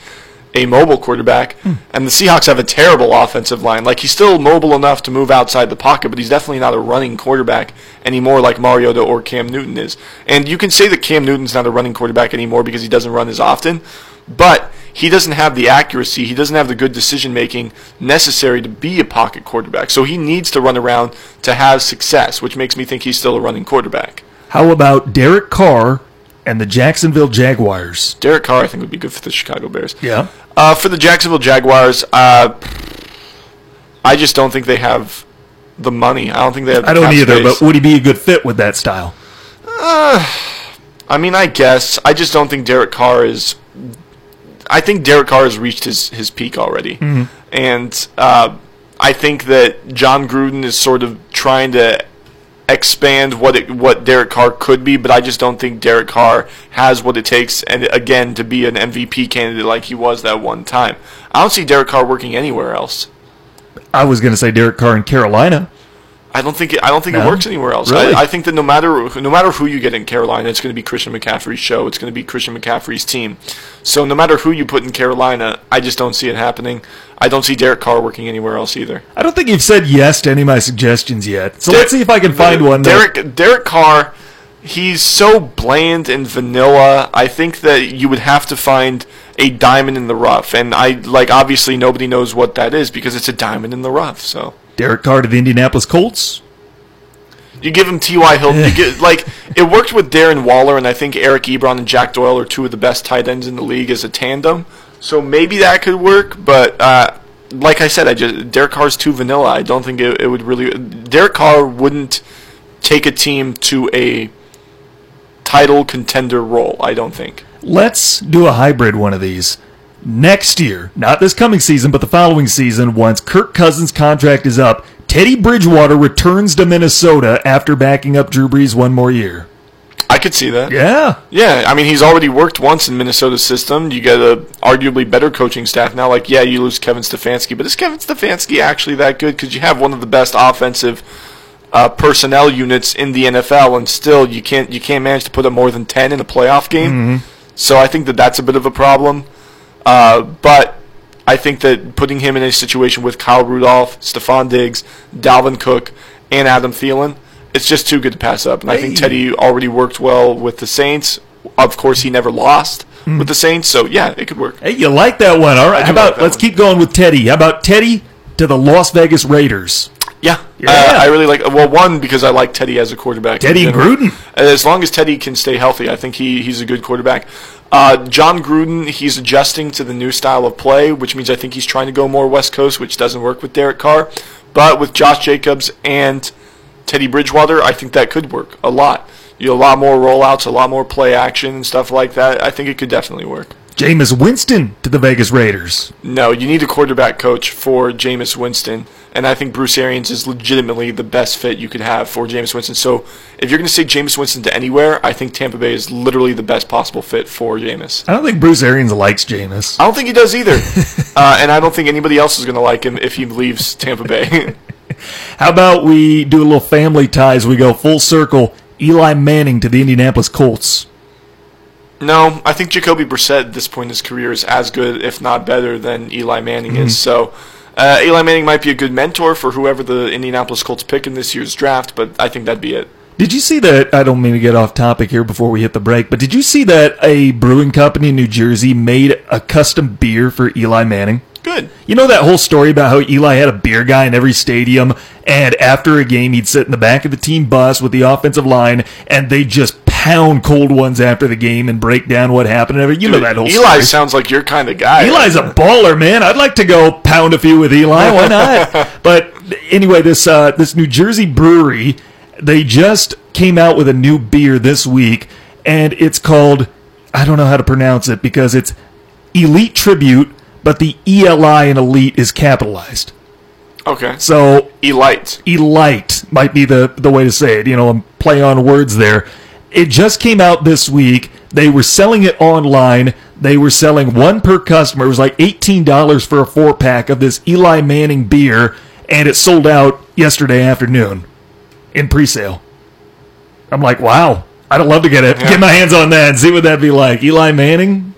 a mobile quarterback. And the Seahawks have a terrible offensive line. Like he's still mobile enough to move outside the pocket, but he's definitely not a running quarterback anymore like Mariota or Cam Newton is. And you can say that Cam Newton's not a running quarterback anymore because he doesn't run as often, but he doesn't have the accuracy, he doesn't have the good decision making necessary to be a pocket quarterback. So he needs to run around to have success, which makes me think he's still a running quarterback. How about Derek Carr and the Jacksonville Jaguars? Derek Carr, I think, would be good for the Chicago Bears. Yeah. Uh, for the Jacksonville Jaguars, uh, I just don't think they have the money. I don't think they have. The I don't either, space. but would he be a good fit with that style? I mean, I guess I just don't think Derek Carr is. I think Derek Carr has reached his, his peak already, and uh, I think that Jon Gruden is sort of trying to expand what it, what Derek Carr could be, but I just don't think Derek Carr has what it takes, and again, to be an MVP candidate like he was that one time. I don't see Derek Carr working anywhere else. I was going to say Derek Carr in Carolina. I don't think it, I don't think No? it works anywhere else. Really? I, I think that no matter no matter who you get in Carolina, it's going to be Christian McCaffrey's show. It's going to be Christian McCaffrey's team. So no matter who you put in Carolina, I just don't see it happening. I don't see Derek Carr working anywhere else either. I don't think you've said yes to any of my suggestions yet. So let's see if I can find one. that- Derek Derek Carr he's so bland and vanilla. I think that you would have to find a diamond in the rough, and I like obviously nobody knows what that is because it's a diamond in the rough. So Derek Carr to the Indianapolis Colts. you give him T.Y. Hilton. You get (laughs) like it worked with Darren Waller, and I think Eric Ebron and Jack Doyle are two of the best tight ends in the league as a tandem. So maybe that could work, but. Uh, like I said, I just Derek Carr's too vanilla. I don't think it, it would really. Derek Carr wouldn't take a team to a title contender role. I don't think. Let's do a hybrid one of these. Next year, not this coming season, but the following season, once Kirk Cousins' contract is up, Teddy Bridgewater returns to Minnesota after backing up Drew Brees one more year. I could see that. Yeah. Yeah, I mean he's already worked once in Minnesota's system. You get a arguably better coaching staff now. Like, yeah, you lose Kevin Stefanski, but is Kevin Stefanski actually that good? Because you have one of the best offensive uh, personnel units in the NFL, and still you can't you can't manage to put up more than ten in a playoff game. So I think that that's a bit of a problem. Uh, but I think that putting him in a situation with Kyle Rudolph, Stefon Diggs, Dalvin Cook, and Adam Thielen, it's just too good to pass up. And I think Teddy already worked well with the Saints. Of course, he never lost Hmm. with the Saints, so yeah, it could work. Hey, you like that one. All right. How about like let's one. keep going with Teddy. How about Teddy to the Las Vegas Raiders? Yeah, Yeah. Uh, I really like. Well, one because I like Teddy as a quarterback. Teddy. Gruden. As long as Teddy can stay healthy, I think he, he's a good quarterback. Uh, Jon Gruden, he's adjusting to the new style of play, which means I think he's trying to go more West Coast, which doesn't work with Derek Carr. But with Josh Jacobs and Teddy Bridgewater, I think that could work a lot. You know, a lot more rollouts, a lot more play action and stuff like that. I think it could definitely work. Jameis Winston to the Vegas Raiders. No, you need a quarterback coach for Jameis Winston, and I think Bruce Arians is legitimately the best fit you could have for Jameis Winston. So, if you're going to say Jameis Winston to anywhere, I think Tampa Bay is literally the best possible fit for Jameis. I don't think Bruce Arians likes Jameis. I don't think he does either, (laughs) uh, and I don't think anybody else is going to like him if he leaves Tampa Bay. (laughs) How about we do a little family ties? We go full circle. Eli Manning to the Indianapolis Colts. no, I think Jacoby Brissett at this point in his career is as good, if not better, than Eli Manning is. So. Uh, Eli Manning might be a good mentor for whoever the Indianapolis Colts pick in this year's draft, but I think that'd be it. Did you see that? I don't mean to get off topic here before we hit the break, but did you see that a brewing company in New Jersey made a custom beer for Eli Manning? Good. You know that whole story about how Eli had a beer guy in every stadium, and after a game, he'd sit in the back of the team bus with the offensive line, and they just pound cold ones after the game and break down what happened. and everything. You know that whole Eli story. sounds like your kind of guy. Eli's a baller, man. I'd like to go pound a few with Eli. Why not? (laughs) but anyway, this uh, this New Jersey brewery, they just came out with a new beer this week, and it's called I don't know how to pronounce it because it's Elite Tribute, but the ELI in Elite is capitalized. okay. So Elite. Elite might be the, the way to say it. You know, I'm playing on words there. It just came out this week. They were selling it online. They were selling one per customer. It was like $18 for a four pack of this Eli Manning beer, and it sold out yesterday afternoon in pre sale. I'm like, wow. I'd love to get it. Yeah. Get my hands on that and see what that'd be like. Eli Manning?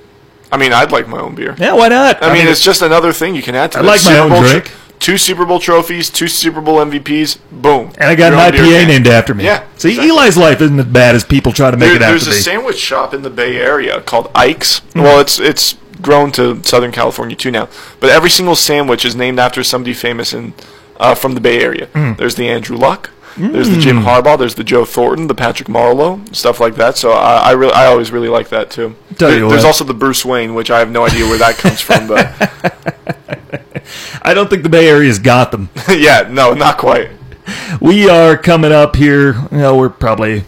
I mean, I'd like my own beer. Yeah, why not? I, mean, it's just another thing you can add to I like my own drink. Two Super Bowl trophies, two Super Bowl MVPs. Boom. and I got Your an IPA named after me. Yeah, See, exactly. Eli's life isn't as bad as people try to make There- it out to be. there's a sandwich shop in the Bay Area called Ike's. Well, it's it's grown to Southern California too now. But every single sandwich is named after somebody famous in uh, from the Bay Area. Mm. There's the Andrew Luck. There's the Jim hmm. Harbaugh. There's the Joe Thornton, the Patrick Marleau, stuff like that. So I, I really, I always really like that too. There- there's what. also the Bruce Wayne, which I have no idea where that comes from, but (laughs) I don't think the Bay Area's got them. (laughs) yeah, no, not quite. we are coming up here. You know, we're probably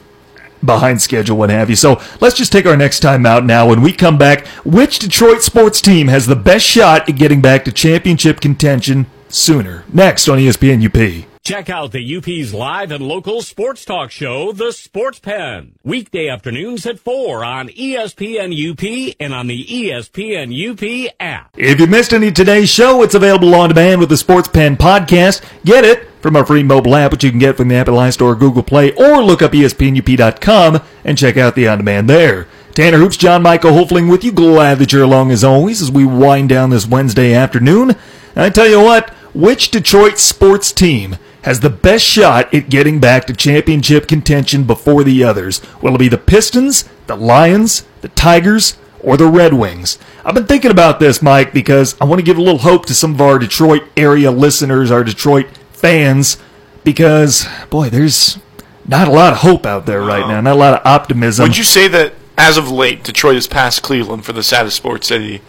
behind schedule, what have you. So let's just take our next time out now. When we come back, which Detroit sports team has the best shot at getting back to championship contention sooner? Next on ESPN UP. Check out the UP's live and local sports talk show, The Sports Pen. Weekday afternoons at 4 on ESPN UP and on the ESPN UP app. If you missed any today's show, it's available on demand with the Sports Pen podcast. Get it from our free mobile app, which you can get from the Apple iStore or Google Play, or look up ESPNUP.com and check out the on demand there. Tanner Hoops, John Michael Hofling with you. Glad that you're along as always as we wind down this Wednesday afternoon. And I tell you what, which Detroit sports team has the best shot at getting back to championship contention before the others? Will it be the Pistons, the Lions, the Tigers, or the Red Wings? I've been thinking about this, Mike, because I want to give a little hope to some of our Detroit area listeners, our Detroit fans, because, boy, there's not a lot of hope out there right now, not a lot of optimism. Would you say that as of late, Detroit has passed Cleveland for the saddest sports city?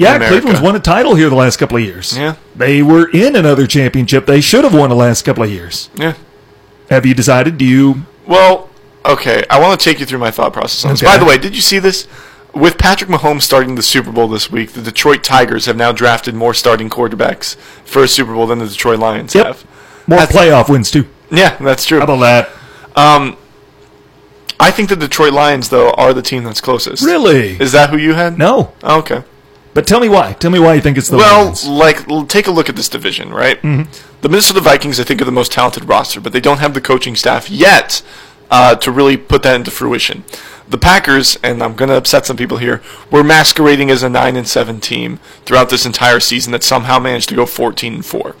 Yeah. Cleveland's won a title here the last couple of years. Yeah. They were in another championship. They should have won the last couple of years. Yeah. Have you decided? Do you? Well, okay. I want to take you through my thought process on this. Okay. By the way, did you see this? With Patrick Mahomes starting the Super Bowl this week, the Detroit Tigers have now drafted more starting quarterbacks for a Super Bowl than the Detroit Lions Yep. have. More That's- playoff wins too. Yeah, that's true. How about that? Um, I think the Detroit Lions, though, are the team that's closest. Really? Is that who you had? no. Oh, okay. But tell me why. Tell me why you think it's the Well, Lions. like, take a look at this division, right? Mm-hmm. The Minnesota Vikings, I think, are the most talented roster, but they don't have the coaching staff yet uh, to really put that into fruition. The Packers, and I'm going to upset some people here, were masquerading as a nine and seven team throughout this entire season that somehow managed to go 14 and four.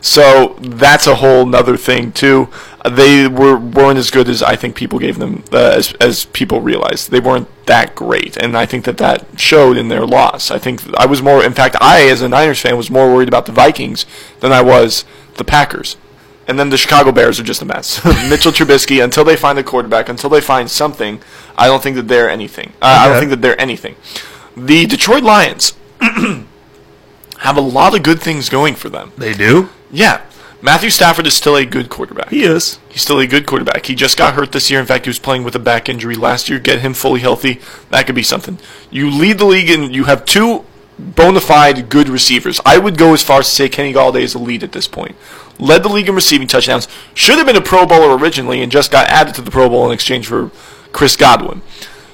So that's a whole nother thing too. Uh, They were weren't as good as I think people gave them uh, as as people realized. They weren't that great, and I think that that showed in their loss. I think I was more. In fact, I as a Niners fan was more worried about the Vikings than I was the Packers. And then the Chicago Bears are just a mess. (laughs) Mitchell Trubisky, until they find a quarterback, until they find something, I don't think that they're anything. Uh, I don't think that they're anything. The Detroit Lions (clears throat) have a lot of good things going for them. they do. Yeah. Matthew Stafford is still a good quarterback. He is. He's still a good quarterback. He just got hurt this year. In fact, he was playing with a back injury last year. Get him fully healthy. That could be something. You lead the league and you have two bona fide good receivers. I would go as far as to say Kenny Golladay is a lead at this point. Led the league in receiving touchdowns. Should have been a Pro Bowler originally and just got added to the Pro Bowl in exchange for Chris Godwin.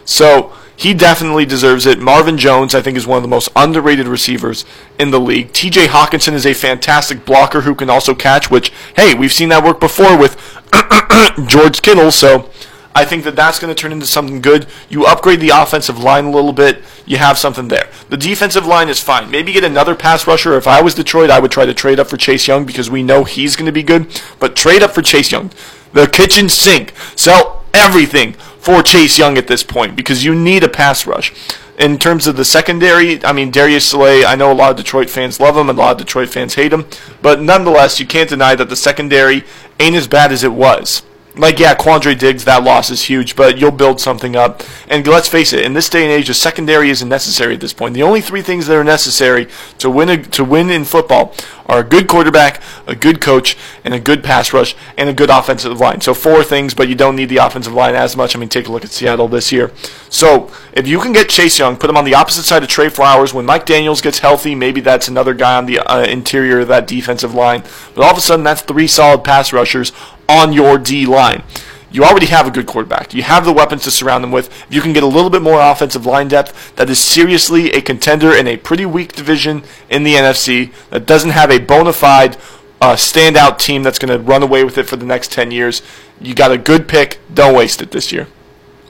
So he definitely deserves it. Marvin Jones, I think, is one of the most underrated receivers in the league. TJ Hockenson is a fantastic blocker who can also catch, which, hey, we've seen that work before with (clears throat) George Kittle. So I think that that's going to turn into something good. You upgrade the offensive line a little bit, you have something there. The defensive line is fine. Maybe get another pass rusher. If I was Detroit, I would try to trade up for Chase Young because we know he's going to be good. But trade up for Chase Young. The kitchen sink. Sell everything for Chase Young at this point because you need a pass rush. In terms of the secondary, I mean Darius Slay, I know a lot of Detroit fans love him, and a lot of Detroit fans hate him, but nonetheless, you can't deny that the secondary ain't as bad as it was. Like, yeah, Quandre Diggs, that loss is huge, but you'll build something up. And let's face it, in this day and age, the secondary isn't necessary at this point. The only three things that are necessary to win a, to win in football are a good quarterback, a good coach, and a good pass rush, and a good offensive line. So four things, but you don't need the offensive line as much. I mean, take a look at Seattle this year. So if you can get Chase Young, put him on the opposite side of Trey Flowers. When Mike Daniels gets healthy, maybe that's another guy on the uh, interior of that defensive line. But all of a sudden, that's three solid pass rushers on your D line. You already have a good quarterback. You have the weapons to surround them with. If you can get a little bit more offensive line depth, that is seriously a contender in a pretty weak division in the NFC that doesn't have a bona fide uh, standout team that's going to run away with it for the next 10 years. You got a good pick. Don't waste it this year.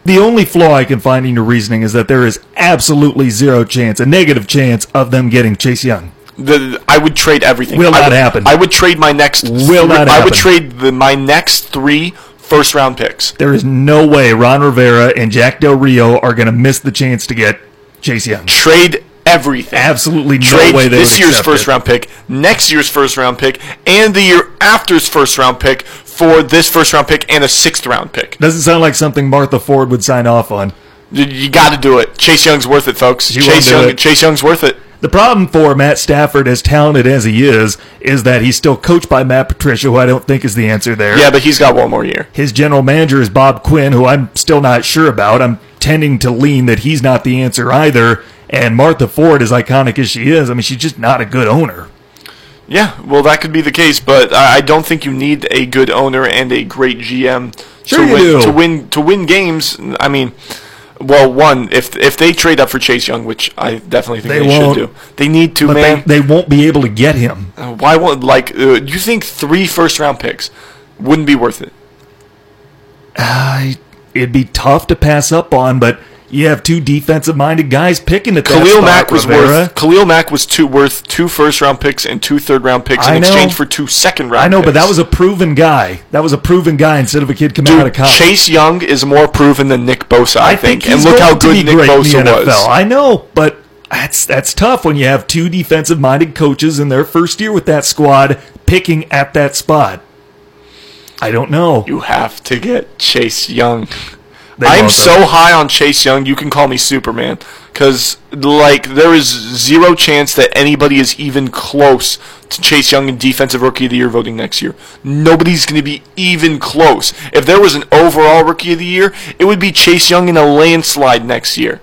The only flaw I can find in your reasoning is that there is absolutely zero chance, a negative chance, of them getting Chase Young. The, I would trade everything. Will I not would, happen. I would trade my next. Will not Happen. I would trade the, my next three first round picks. There is no way Ron Rivera and Jack Del Rio are going to miss the chance to get Chase Young. Trade everything. Absolutely no Trade way they this year's first it. round pick, next year's first round pick, and the year after's first round pick for this first round pick and a sixth round pick. Doesn't sound like something Martha Ford would sign off on. You, you got to do it. Chase Young's worth it, folks. Won't Chase Young. it. Chase Young's worth it. The problem for Matt Stafford, as talented as he is, is that he's still coached by Matt Patricia, who I don't think is the answer there. Yeah, but he's got one more year. His general manager is Bob Quinn, who I'm still not sure about. I'm tending to lean that he's not the answer either. And Martha Ford, as iconic as she is, I mean, she's just not a good owner. Yeah, well, that could be the case, but I I don't think you need a good owner and a great GM Sure to win do. to win to win games. I mean, well, one if if they trade up for Chase Young, which I definitely think They they, should do, they need to, But man. they, they won't be able to get him. Uh, Why won't like? Uh, you think three first round picks wouldn't be worth it? I, it'd be tough to pass up on, but You have two defensive-minded guys picking at that Khalil spot, Mack was Rivera. worth Khalil Mack was two worth two first round picks and two third round picks in know. exchange for two second round. I know, but that was a proven guy. That was a proven guy instead of a kid coming out of college. Chase Young is more proven than Nick Bosa. I, think, and he's look how good Nick Bosa the was. I know, but that's that's tough when you have two defensive-minded coaches in their first year with that squad picking at that spot. I don't know. You have to get Chase Young. I'm so high on Chase Young, you can call me Superman. Because, like, there is zero chance that anybody is even close to Chase Young in Defensive Rookie of the Year voting next year. Nobody's going to be even close. If there was an overall Rookie of the Year, it would be Chase Young in a landslide next year.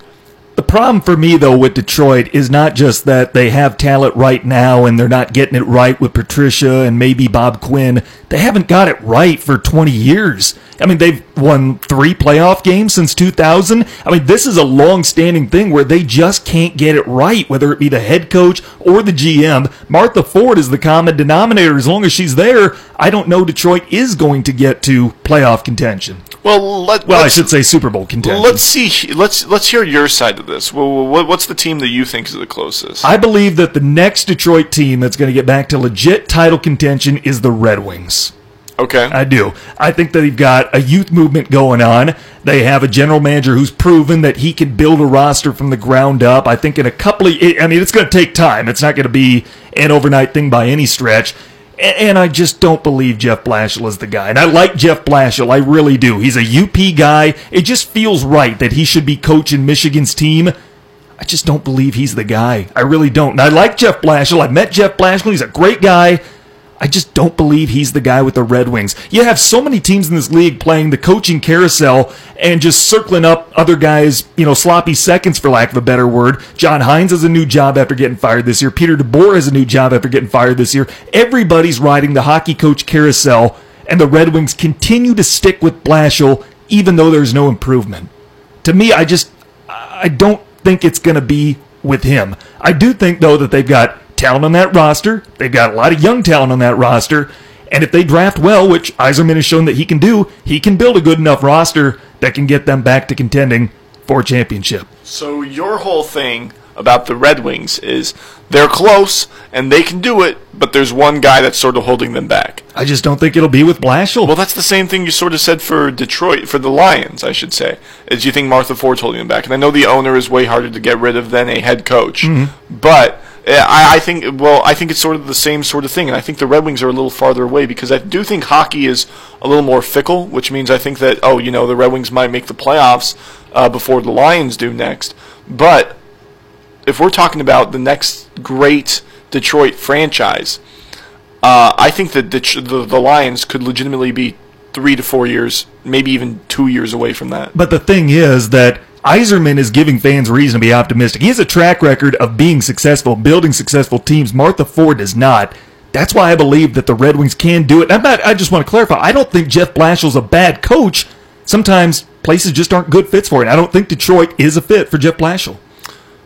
The problem for me, though, with Detroit is not just that they have talent right now and they're not getting it right with Patricia and maybe Bob Quinn. They haven't got it right for 20 years. I mean, they've won three playoff games since 2000. I mean, this is a long standing thing where they just can't get it right, whether it be the head coach or the GM. Martha Ford is the common denominator. As long as she's there, I don't know Detroit is going to get to playoff contention. Well, let, Well, I should say Super Bowl contention. Let's see. Let's let's hear your side of this. Well, what's the team that you think is the closest? I believe that the next Detroit team that's going to get back to legit title contention is the Red Wings. okay. I do. I think that they've got a youth movement going on. They have a general manager who's proven that he can build a roster from the ground up. I think in a couple of, I mean, it's going to take time. It's not going to be an overnight thing by any stretch. And I just don't believe Jeff Blashill is the guy. And I like Jeff Blashill. I really do. He's a UP guy. It just feels right that he should be coaching Michigan's team. I just don't believe he's the guy. I really don't. And I like Jeff Blashill. I met Jeff Blashill. He's a great guy. I just don't believe he's the guy with the Red Wings. You have so many teams in this league playing the coaching carousel and just circling up other guys, you know, sloppy seconds for lack of a better word. John Hynes has a new job after getting fired this year. Peter DeBoer has a new job after getting fired this year. Everybody's riding the hockey coach carousel, and the Red Wings continue to stick with Blashill even though there's no improvement. To me, I just I don't think it's going to be with him. I do think though that they've got talent on that roster. They've got a lot of young talent on that roster. And if they draft well, which Yzerman has shown that he can do, he can build a good enough roster that can get them back to contending for a championship. So your whole thing about the Red Wings is they're close and they can do it, but there's one guy that's sort of holding them back. I just don't think it'll be with Blashill. Well, that's the same thing you sort of said for Detroit, for the Lions, I should say. Is you think Martha Ford's holding them back? And I know the owner is way harder to get rid of than a head coach, but uh, I, I think well, I think it's sort of the same sort of thing, and I think the Red Wings are a little farther away because I do think hockey is a little more fickle, which means I think that oh, you know, the Red Wings might make the playoffs uh, before the Lions do next, but if we're talking about the next great Detroit franchise, uh, I think that the, the the Lions could legitimately be three to four years, maybe even two years away from that. But the thing is that Yzerman is giving fans reason to be optimistic. He has a track record of being successful, building successful teams. Martha Ford does not. That's why I believe that the Red Wings can do it. I'm not, I just want to clarify. I don't think Jeff Blashill's a bad coach. Sometimes places just aren't good fits for it. I don't think Detroit is a fit for Jeff Blashill.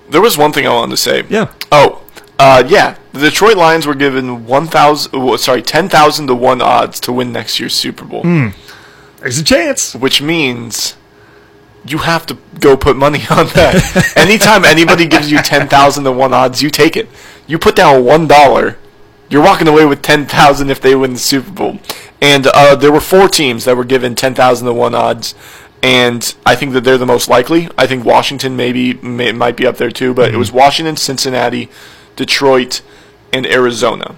There was one thing I wanted to say. Yeah. Oh, uh, yeah. The Detroit Lions were given one thousand, oh, sorry, ten thousand to one odds to win next year's Super Bowl, Hmm. There's a chance. which means you have to go put money (laughs) on that. Anytime anybody gives you ten thousand to one odds, you take it. You put down one dollar, you're walking away with ten thousand if they win the Super Bowl. And uh, there were four teams that were given ten thousand to one odds, and I think that they're the most likely. I think Washington maybe may, might be up there too, but it was Washington, Cincinnati, Detroit, and Arizona.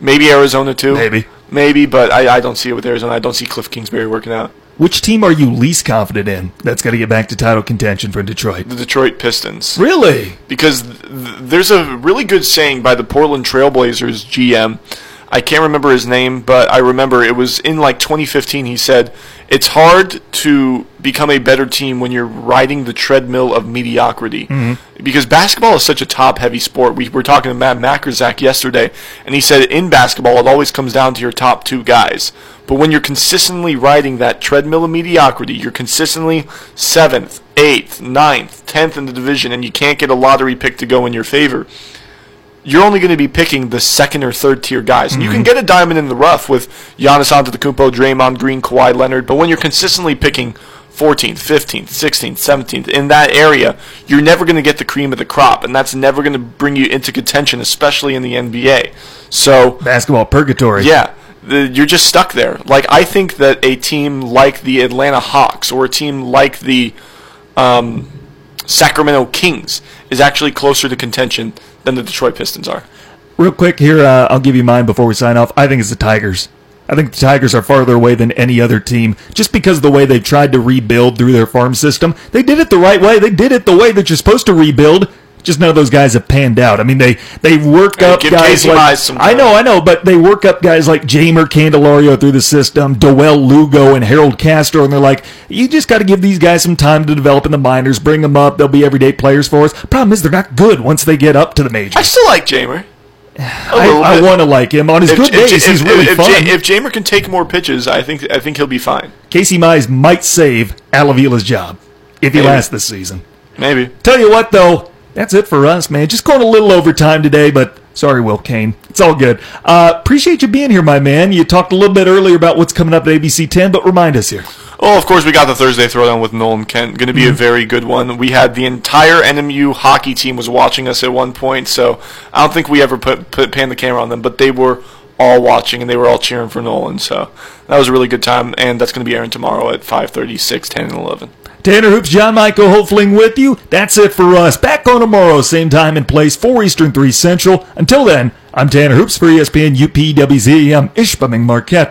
Maybe Arizona too. Maybe. Maybe, but I, I don't see it with Arizona. I don't see Cliff Kingsbury working out. Which team are you least confident in that's going to get back to title contention for Detroit? The Detroit Pistons. Really? because th- there's a really good saying by the Portland Trailblazers GM. I can't remember his name, but I remember it was in like 2015. He said, It's hard to become a better team when you're riding the treadmill of mediocrity. Mm-hmm. Because basketball is such a top heavy sport. We were talking to Matt Mackerzak yesterday, and he said in basketball, it always comes down to your top two guys. But when you're consistently riding that treadmill of mediocrity, you're consistently seventh, eighth, ninth, tenth in the division, and you can't get a lottery pick to go in your favor. You're only going to be picking the second or third tier guys. And you can get a diamond in the rough with Giannis Antetokounmpo, Draymond Green, Kawhi Leonard, but when you're consistently picking 14th, 15th, 16th, 17th, in that area, you're never going to get the cream of the crop, and that's never going to bring you into contention, especially in the NBA. So, Basketball purgatory. yeah, the, you're just stuck there. Like, I think that a team like the Atlanta Hawks or a team like the um, Sacramento Kings is actually closer to contention than the Detroit Pistons are. Real quick here, uh, I'll give you mine before we sign off. I think it's the Tigers. I think the Tigers are farther away than any other team just because of the way they've tried to rebuild through their farm system. They did it the right way. They did it the way that you're supposed to rebuild. Just none of those guys have panned out. I mean, they they work Hey, up guys like I know, I know, but they work up guys like Jeimer Candelario through the system, Dawel Lugo and Harold Castro, and they're like, you just got to give these guys some time to develop in the minors, bring them up. They'll be everyday players for us. Problem is, they're not good once they get up to the majors. I still like Jeimer. (sighs) I, I want to like him on his good J- days. he's really if, fun. If Jeimer can take more pitches, I think I think he'll be fine. Casey Mize might save Al Avila's job if he Maybe. lasts this season. Maybe. Tell you what, though, that's it for us, man. Just going a little overtime today, but sorry, Will Kane. It's all good. Uh, appreciate you being here, my man. You talked a little bit earlier about what's coming up at ABC 10, but remind us here. Oh, of course, we got the Thursday Throwdown with Nolan Kent. Going to be a very good one. We had the entire NMU hockey team was watching us at one point, so I don't think we ever put, put pan the camera on them, but they were all watching and they were all cheering for Nolan. So that was a really good time, and that's going to be airing tomorrow at 5:30, 6, 10, and 11. Tanner Hoops, John Michael Hofling with you. That's it for us. Back on tomorrow, same time and place, 4 Eastern, 3 Central. Until then, I'm Tanner Hoops for ESPN UPWZ. I'm Ishbaming Marquette.